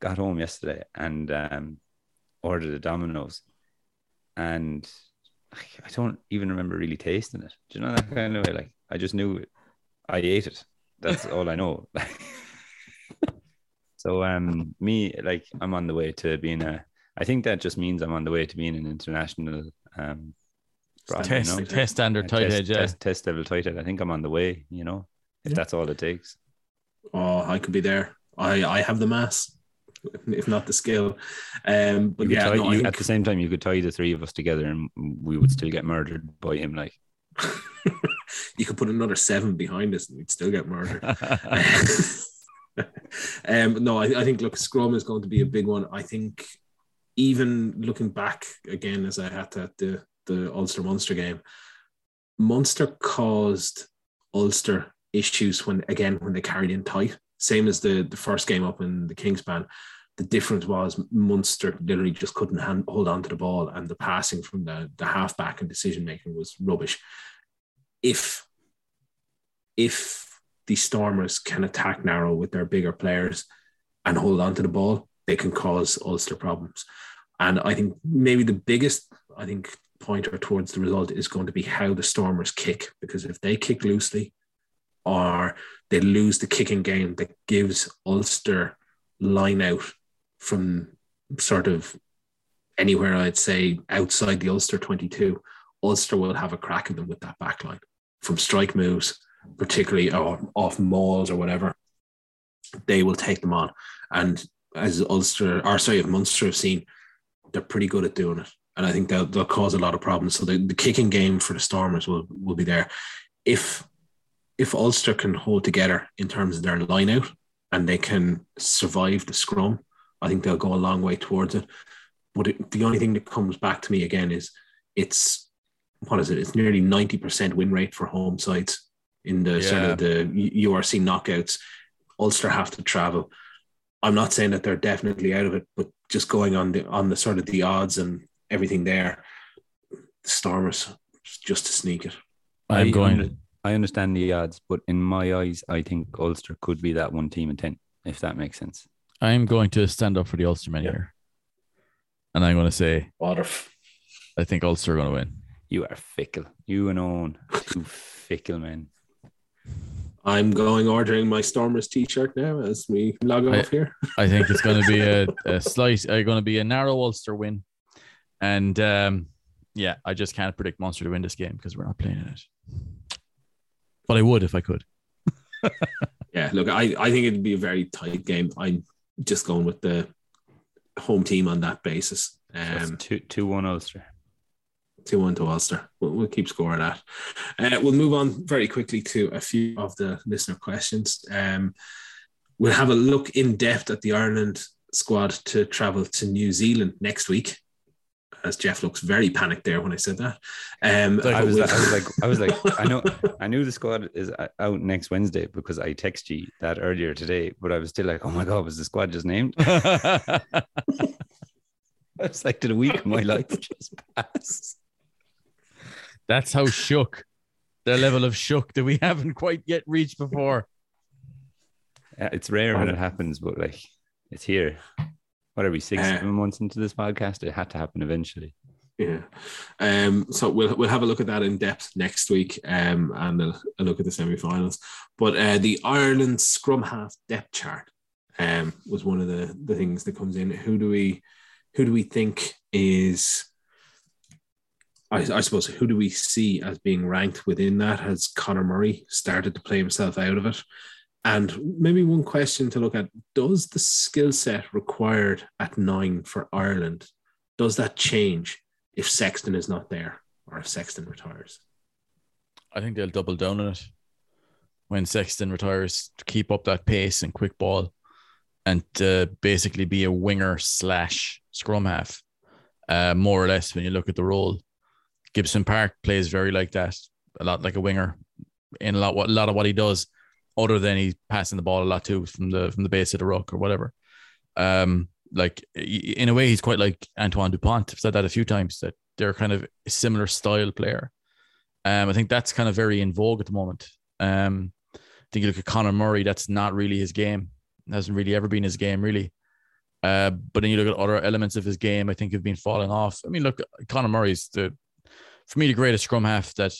got home yesterday and um, ordered a Domino's, and I don't even remember really tasting it. Do you know that kind of way? Like I just knew it. I ate it. That's *laughs* all I know. *laughs* So um, me like I'm on the way to being a. I think that just means I'm on the way to being an international um, test you know? test standard tight test, yeah. test, test level tight head. I think I'm on the way. You know, if yeah. that's all it takes. Oh, I could be there. I I have the mass, if not the skill. Um, but yeah, tie, no, you, at the same time, you could tie the three of us together, and we would still get murdered by him. Like. *laughs* you could put another seven behind us and we'd still get murdered. *laughs* *laughs* um, no, I, I think look, Scrum is going to be a big one. I think even looking back again as I had to at the the Ulster Munster game, Munster caused Ulster issues when again when they carried in tight. Same as the the first game up in the Kingspan. The difference was Munster literally just couldn't hand, hold on to the ball, and the passing from the the halfback and decision making was rubbish. If if the Stormers can attack narrow with their bigger players and hold on to the ball, they can cause Ulster problems. And I think maybe the biggest, I think, pointer towards the result is going to be how the Stormers kick. Because if they kick loosely or they lose the kicking game that gives Ulster line out from sort of anywhere, I'd say, outside the Ulster 22, Ulster will have a crack at them with that back line from strike moves particularly off mauls or whatever, they will take them on. And as Ulster, or sorry, if Munster have seen, they're pretty good at doing it. And I think they'll, they'll cause a lot of problems. So the, the kicking game for the Stormers will, will be there. If if Ulster can hold together in terms of their line out and they can survive the scrum, I think they'll go a long way towards it. But it, the only thing that comes back to me again is it's what is it? It's nearly 90% win rate for home sides in the yeah. sort of the URC knockouts. Ulster have to travel. I'm not saying that they're definitely out of it, but just going on the on the sort of the odds and everything there, the Stormers just to sneak it. I'm going. I understand the odds, but in my eyes, I think Ulster could be that one team in ten, if that makes sense. I'm going to stand up for the Ulster men yeah. here, and I'm going to say, Water. I think Ulster are going to win. You are fickle. You and Owen, two fickle men. I'm going ordering my Stormers t-shirt now as we log off I, here. *laughs* I think it's going to be a, *laughs* a slight, uh, going to be a narrow Ulster win, and um, yeah, I just can't predict Munster to win this game because we're not playing in it. But I would if I could. *laughs* yeah, look, I, I think it'd be a very tight game. I'm just going with the home team on that basis. Um, two two one Ulster. Two one to Ulster. We'll, we'll keep score of that. Uh, we'll move on very quickly to a few of the listener questions. Um, we'll have a look in depth at the Ireland squad to travel to New Zealand next week. As Jeff looks very panicked there when I said that. Um, I was, I was like, I was like, I know, *laughs* I knew the squad is out next Wednesday because I texted you that earlier today, but I was still like, oh my god, was the squad just named? *laughs* I was like, did a week of my life *laughs* just pass? That's how shook the level of shook that we haven't quite yet reached before. Yeah, it's rare when it happens, but like it's here. What are we six, uh, seven months into this podcast? It had to happen eventually. Yeah. Um, so we'll we'll have a look at that in depth next week, um, and a, a look at the semi-finals. But uh, the Ireland scrum half depth chart um, was one of the the things that comes in. Who do we who do we think is I, I, suppose who do we see as being ranked within that? Has Conor Murray started to play himself out of it? And maybe one question to look at does the skill set required at nine for Ireland, does that change if Sexton is not there or if Sexton retires? I think they'll double down on it when Sexton retires to keep up that pace and quick ball and to basically be a winger slash scrum half, uh, more or less when you look at the role. Gibson Park plays very like that, a lot like a winger in a lot, a lot of what he does other than he's passing the ball a lot too from the from the base of the rock or whatever. Um, like in a way, he's quite like Antoine Dupont. I've said that a few times that they're kind of a similar style player. Um, I think that's kind of very in vogue at the moment. Um, I think you look at Conor Murray, that's not really his game. It hasn't really ever been his game, really. Uh, but then you look at other elements of his game, I think have been falling off. I mean, look, Conor Murray's the, for me, the greatest scrum half that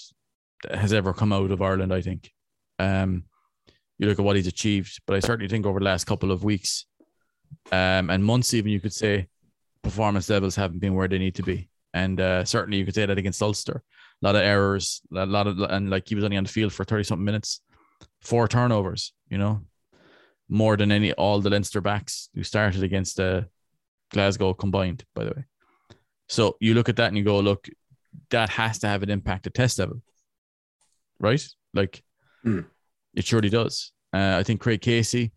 has ever come out of Ireland. I think. Um, you look at what he's achieved. But I certainly think over the last couple of weeks um, and months, even you could say, performance levels haven't been where they need to be. And uh, certainly you could say that against Ulster. A lot of errors, a lot of, and like he was only on the field for 30 something minutes, four turnovers, you know, more than any, all the Leinster backs who started against uh, Glasgow combined, by the way. So you look at that and you go, look, that has to have an impact at test level, right? Like, mm. It surely does. Uh, I think Craig Casey,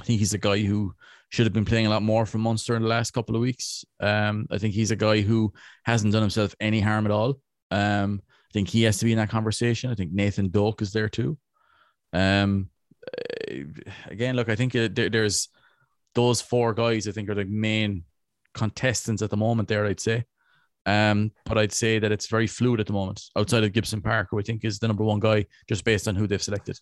I think he's a guy who should have been playing a lot more for Munster in the last couple of weeks. Um, I think he's a guy who hasn't done himself any harm at all. Um, I think he has to be in that conversation. I think Nathan Doak is there too. Um, uh, again, look, I think uh, there, there's those four guys. I think are the main contestants at the moment. There, I'd say. Um, but I'd say that it's very fluid at the moment outside of Gibson Park, who I think is the number one guy just based on who they've selected.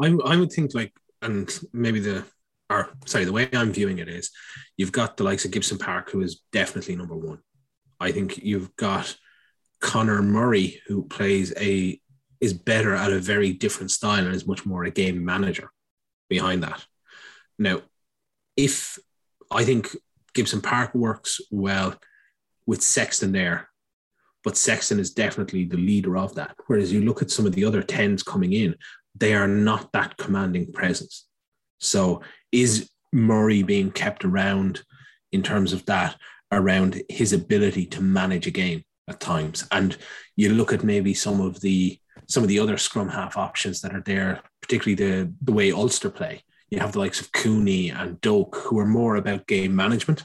I, I would think like, and maybe the, or sorry, the way I'm viewing it is you've got the likes of Gibson Park, who is definitely number one. I think you've got Conor Murray, who plays a, is better at a very different style and is much more a game manager behind that. Now, if I think Gibson Park works well with Sexton there, but Sexton is definitely the leader of that. Whereas you look at some of the other tens coming in, they are not that commanding presence. So is Murray being kept around in terms of that, around his ability to manage a game at times? And you look at maybe some of the some of the other scrum half options that are there, particularly the the way Ulster play. You have the likes of Cooney and Doak, who are more about game management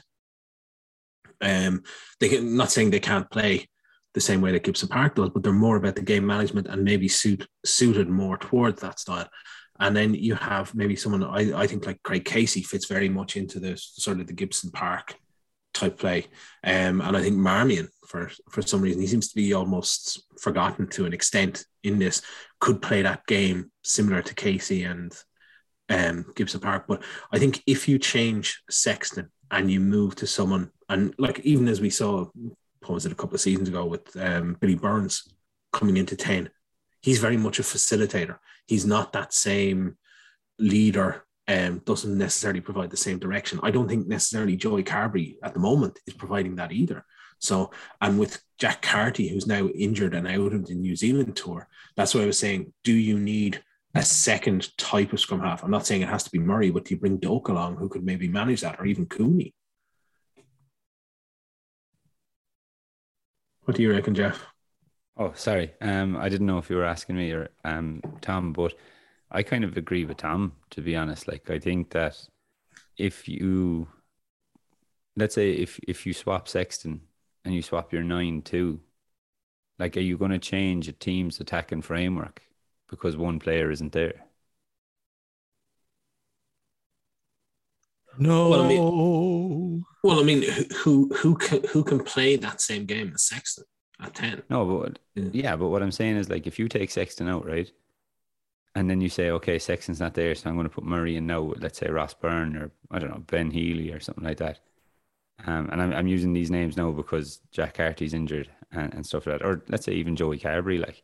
um, they can not saying they can't play the same way that Gibson Park does, but they're more about the game management and maybe suit suited more towards that style. And then you have maybe someone I, I think like Craig Casey fits very much into the sort of the Gibson Park type play. Um, and I think Marmion, for for some reason, he seems to be almost forgotten to an extent in this, could play that game similar to Casey and um, Gibson Park. But I think if you change Sexton and you move to someone, and like even as we saw, was it a couple of seasons ago with um, Billy Burns coming into 10, he's very much a facilitator. He's not that same leader um, doesn't necessarily provide the same direction. I don't think necessarily Joey Carbery at the moment is providing that either. So, and with Jack Carty, who's now injured and out of the New Zealand tour, that's why I was saying, do you need a second type of scrum half? I'm not saying it has to be Murray, but you bring Doak along who could maybe manage that, or even Cooney? What do you reckon, Jeff? Oh, sorry. Um, I didn't know if you were asking me or um Tom, but I kind of agree with Tom, to be honest. Like I think that if you let's say if if you swap Sexton and you swap your nine too, like are you gonna change a team's attacking framework because one player isn't there? No. Well, I Well, I mean, who who can who can play that same game as Sexton at ten? No, but Yeah. yeah, but what I'm saying is like if you take Sexton out, right? And then you say, okay, Sexton's not there, so I'm going to put Murray in now. with, Let's say Ross Byrne or I don't know Ben Healy or something like that. Um, and I'm I'm using these names now because Jack Carty's injured and, and stuff like that. Or let's say even Joey Carbery. Like,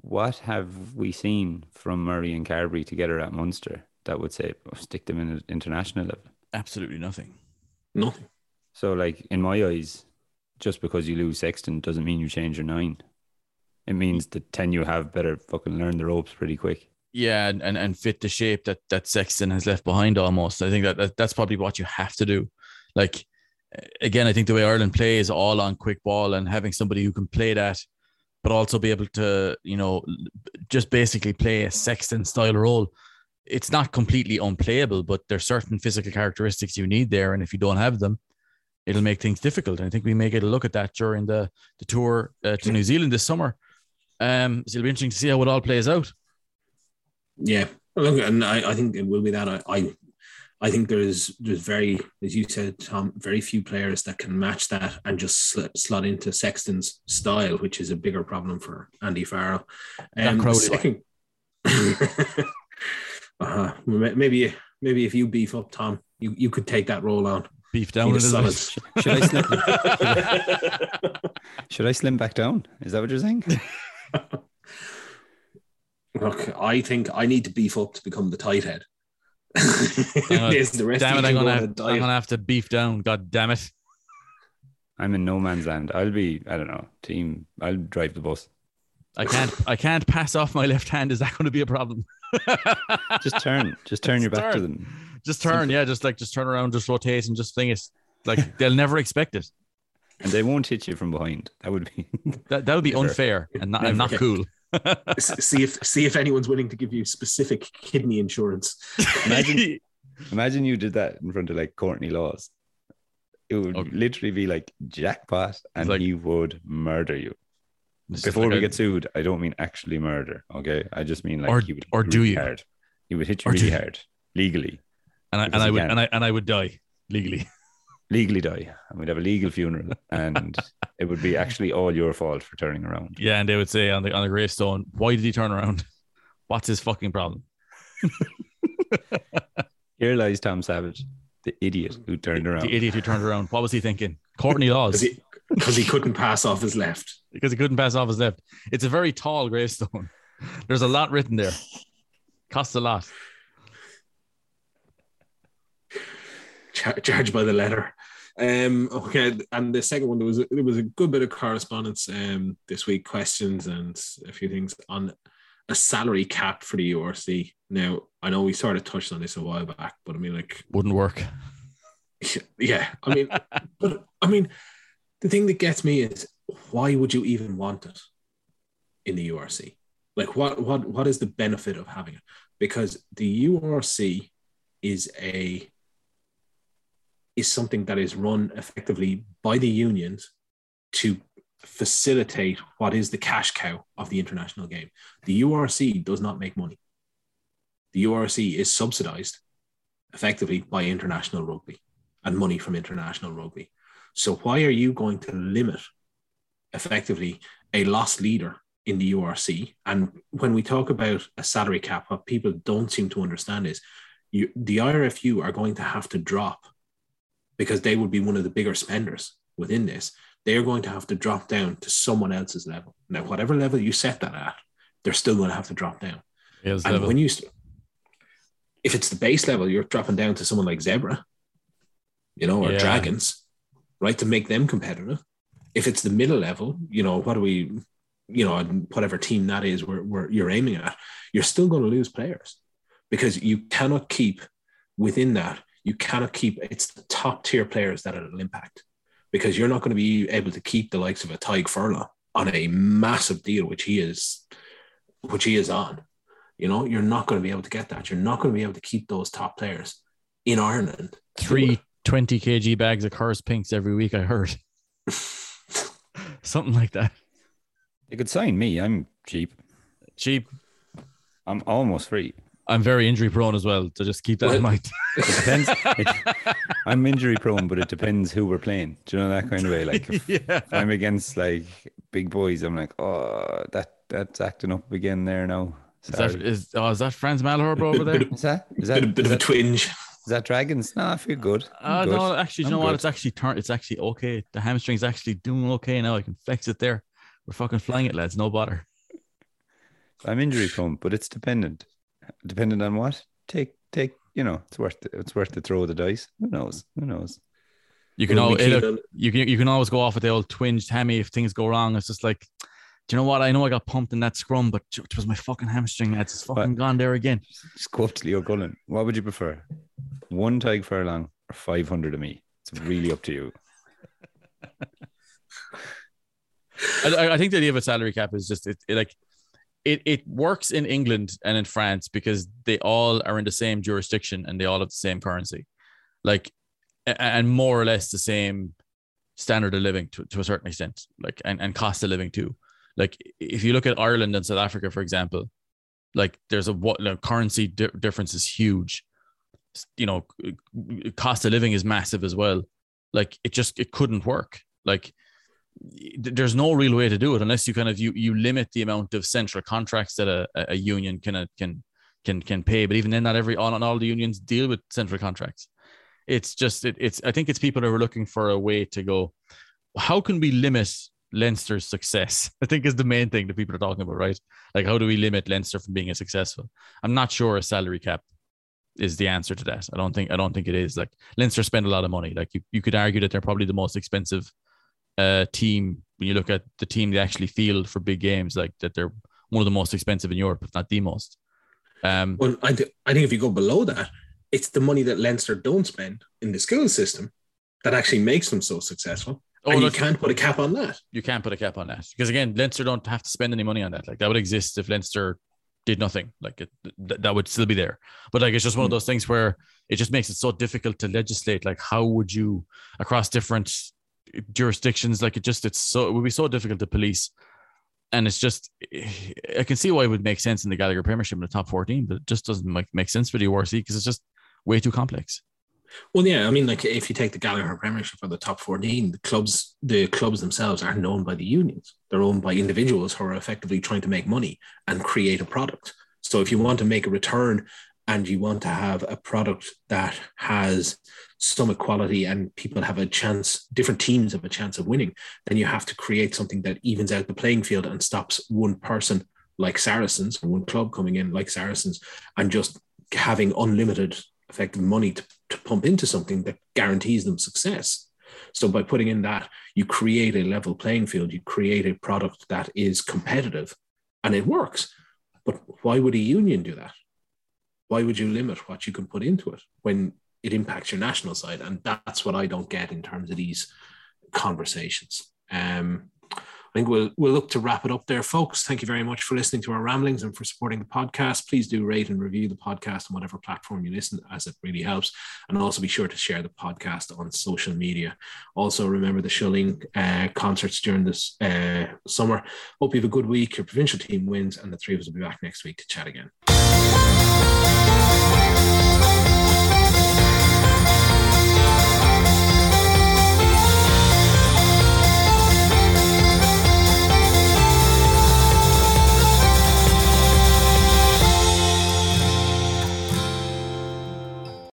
what have we seen from Murray and Carbery together at Munster that would say oh, stick them in an international level? Absolutely nothing. Hmm. Nothing. So, like in my eyes, just because you lose Sexton doesn't mean you change your nine. It means the ten you have better fucking learn the ropes pretty quick. Yeah, and, and, and fit the shape that that Sexton has left behind almost. I think that, that that's probably what you have to do. Like again, I think the way Ireland plays all on quick ball and having somebody who can play that, but also be able to, you know, just basically play a Sexton style role. It's not completely unplayable, but there's certain physical characteristics you need there, and if you don't have them, it'll make things difficult. And I think we may get a look at that during the the tour uh, to New Zealand this summer. Um, so it'll be interesting to see how it all plays out. Yeah, look, and I, I think it will be that. I, I, I think there's there's very, as you said, Tom, very few players that can match that and just slot, slot into Sexton's style, which is a bigger problem for Andy Farrell. That the Crowley. second, *laughs* uh, maybe maybe if you beef up Tom, you, you could take that role on. Beef down a Need a little solid- bit. Should I slim? *laughs* *laughs* should I slim back down? Is that what you're saying? Look, I think I need to beef up to become the tight head. On. There's *laughs* the rest Damn it, I'm gonna, have, a I'm gonna have to beef down. God damn it. I'm in no man's land. I'll be. I don't know. Team. I'll drive the bus. I can't I can't pass off my left hand. Is that going to be a problem? *laughs* Just turn. Just turn your Just back to them. Just turn, yeah, just like just turn around, just rotate and just fling it. Like they'll never expect it. and they won't hit you from behind. That would be. That that would be *laughs* Never. unfair and not and not cool. S- see if see if anyone's willing to give you specific kidney insurance. Imagine- *laughs* Imagine you did that in front of like Courtney Lawes. It would Okay. literally be like jackpot, and like- he would murder you. Before like we a- get sued, I don't mean actually murder. Okay, I just mean like Or- he would or do you? hard. He would hit you Or do really you? hard legally, and I, and I would can. and I and I would die legally. Legally die, and we'd have a legal funeral, and *laughs* it would be actually all your fault for turning around. Yeah, and they would say on the on the gravestone, why did he turn around? *laughs* What's his fucking problem? *laughs* Here lies Tom Savage, the idiot who turned around. The idiot who turned around. What was he thinking? Courtney Lawes. Because he, 'cause he couldn't pass off his left. because he couldn't pass off his left. It's a very tall gravestone. There's a lot written there. Costs a lot. Char- charged by the letter. Um, okay, and the second one there was a, there was a good bit of correspondence um this week, questions and a few things on a salary cap for the URC. Now I know we sort of touched on this a while back, but I mean, like, Wouldn't work. *laughs* yeah, I mean, *laughs* but I mean, the thing that gets me is why would you even want it in the URC? Like, what what what is the benefit of having it? Because the URC is a is something that is run effectively by the unions to facilitate what is the cash cow of the international game. The URC does not make money. The URC is subsidized effectively by international rugby and money from international rugby. So why are you going to limit effectively a lost leader in the URC? And when we talk about a salary cap, what people don't seem to understand is you, the IRFU are going to have to drop because they would be one of the bigger spenders within this. They are going to have to drop down to someone else's level. Now, whatever level you set that at, they're still going to have to drop down. It's And level. when you, if it's the base level, you're dropping down to someone like Zebre, you know, or Yeah. Dragons, right, to make them competitive. If it's the middle level, you know, what do we, you know, whatever team that is where, where you're aiming at, you're still going to lose players because you cannot keep within that, you cannot keep it's the top tier players that it'll impact because you're not going to be able to keep the likes of a Tadhg Furlong on a massive deal, which he is, which he is on. You know, you're not going to be able to get that. You're not going to be able to keep those top players in Ireland. Three 20 kg bags of Cars Pinks every week, I heard. *laughs* Something like that. They could sign me. I'm cheap. Cheap. I'm almost free. I'm very injury prone as well, so just keep that Well- in mind. *laughs* It depends. it, I'm injury prone, but it depends who we're playing. Do you know that kind of way? Like if, *laughs* yeah. if I'm against like big boys, I'm like, oh, that that's acting up again there now. Is that, is, oh, is that Frans Malhor bro, over there? Bit of- Is that is that, of- bit is of a twinge. is that dragons? No, I feel good. Uh, good. no, actually, you I'm know what? It's actually turned. It's actually okay. The hamstring's actually doing okay now. I can flex it there. We're fucking flying it, lads. No bother. I'm injury prone, but it's dependent. Dependent on what? Take take. You know, it's worth it. It's worth the throw of the dice. Who knows? Who knows? You can Will all, we keep look, on- you can you can always go off with the old twinged hammy if things go wrong. It's just like, do you know what? I know I got pumped in that scrum, but it was my fucking hamstring. Lads, it's fucking What? gone there again. Just go up to Leo Cullen. What would you prefer? One Tadhg Furlong or 500 of me? It's really up to you. *laughs* I, I- I think the idea of a salary cap is just it, it like it it works in England and in France because they all are in the same jurisdiction and they all have the same currency, like and more or less the same standard of living to, to a certain extent, like and, and cost of living too. Like if you look at Ireland and South Africa, for example, like there's a what the currency di- difference is huge. You know, cost of living is massive as well. Like it just it couldn't work. Like there's no real way to do it unless you kind of you you limit the amount of central contracts that a, a union can uh, can can can pay. But even then, not every not all the unions deal with central contracts. It's just it, it's I think it's people who are looking for a way to go. How can we limit Leinster's success? *laughs* I think is the main thing that people are talking about, right? Like how do we limit Leinster from being a successful? I'm not sure a salary cap is the answer to that. I don't think I don't think it is. Like Leinster spend a lot of money. Like you, you could argue that they're probably the most expensive uh team when you look at the team they actually field for big games, like that they're one of the most expensive in Europe, if not the most. Um Well, I, th- I think if you go below that, it's the money that Leinster don't spend in the school system that actually makes them so successful. oh, and you can't put a cap on that. you can't put a cap on that because again, Leinster don't have to spend any money on that. Like that would exist if Leinster did nothing. Like it, th- that would still be there. But like it's just one of Hmm. those things where it just makes it so difficult to legislate. Like how would you across different jurisdictions? Like it just it's so it would be so difficult to police. And it's just I can see why it would make sense in the Gallagher Premiership in the top fourteen, but it just doesn't make, make sense for the URC because it's just way too complex. Well, yeah, I mean, like if you take the Gallagher Premiership or the top 14, the clubs, the clubs themselves aren't owned by the unions. They're owned by individuals who are effectively trying to make money and create a product. So if you want to make a return and you want to have a product that has some equality and people have a chance, different teams have a chance of winning, then you have to create something that evens out the playing field and stops one person like Saracens one club coming in like Saracens and just having unlimited effective money to, to pump into something that guarantees them success. So by putting in that, you create a level playing field, you create a product that is competitive and it works. But why would a union do that? Why would you limit what you can put into it when it impacts your national side? And that's what I don't get in terms of these conversations. Um, I think we'll we'll look to wrap it up there, folks. Thank you very much for listening to our ramblings and for supporting the podcast. Please do rate and review the podcast on whatever platform you listen, as it really helps. And also be sure to share the podcast on social media. Also, remember the Shilling uh, concerts during this uh, summer. Hope you have a good week. Your provincial team wins, and the three of us will be back next week to chat again.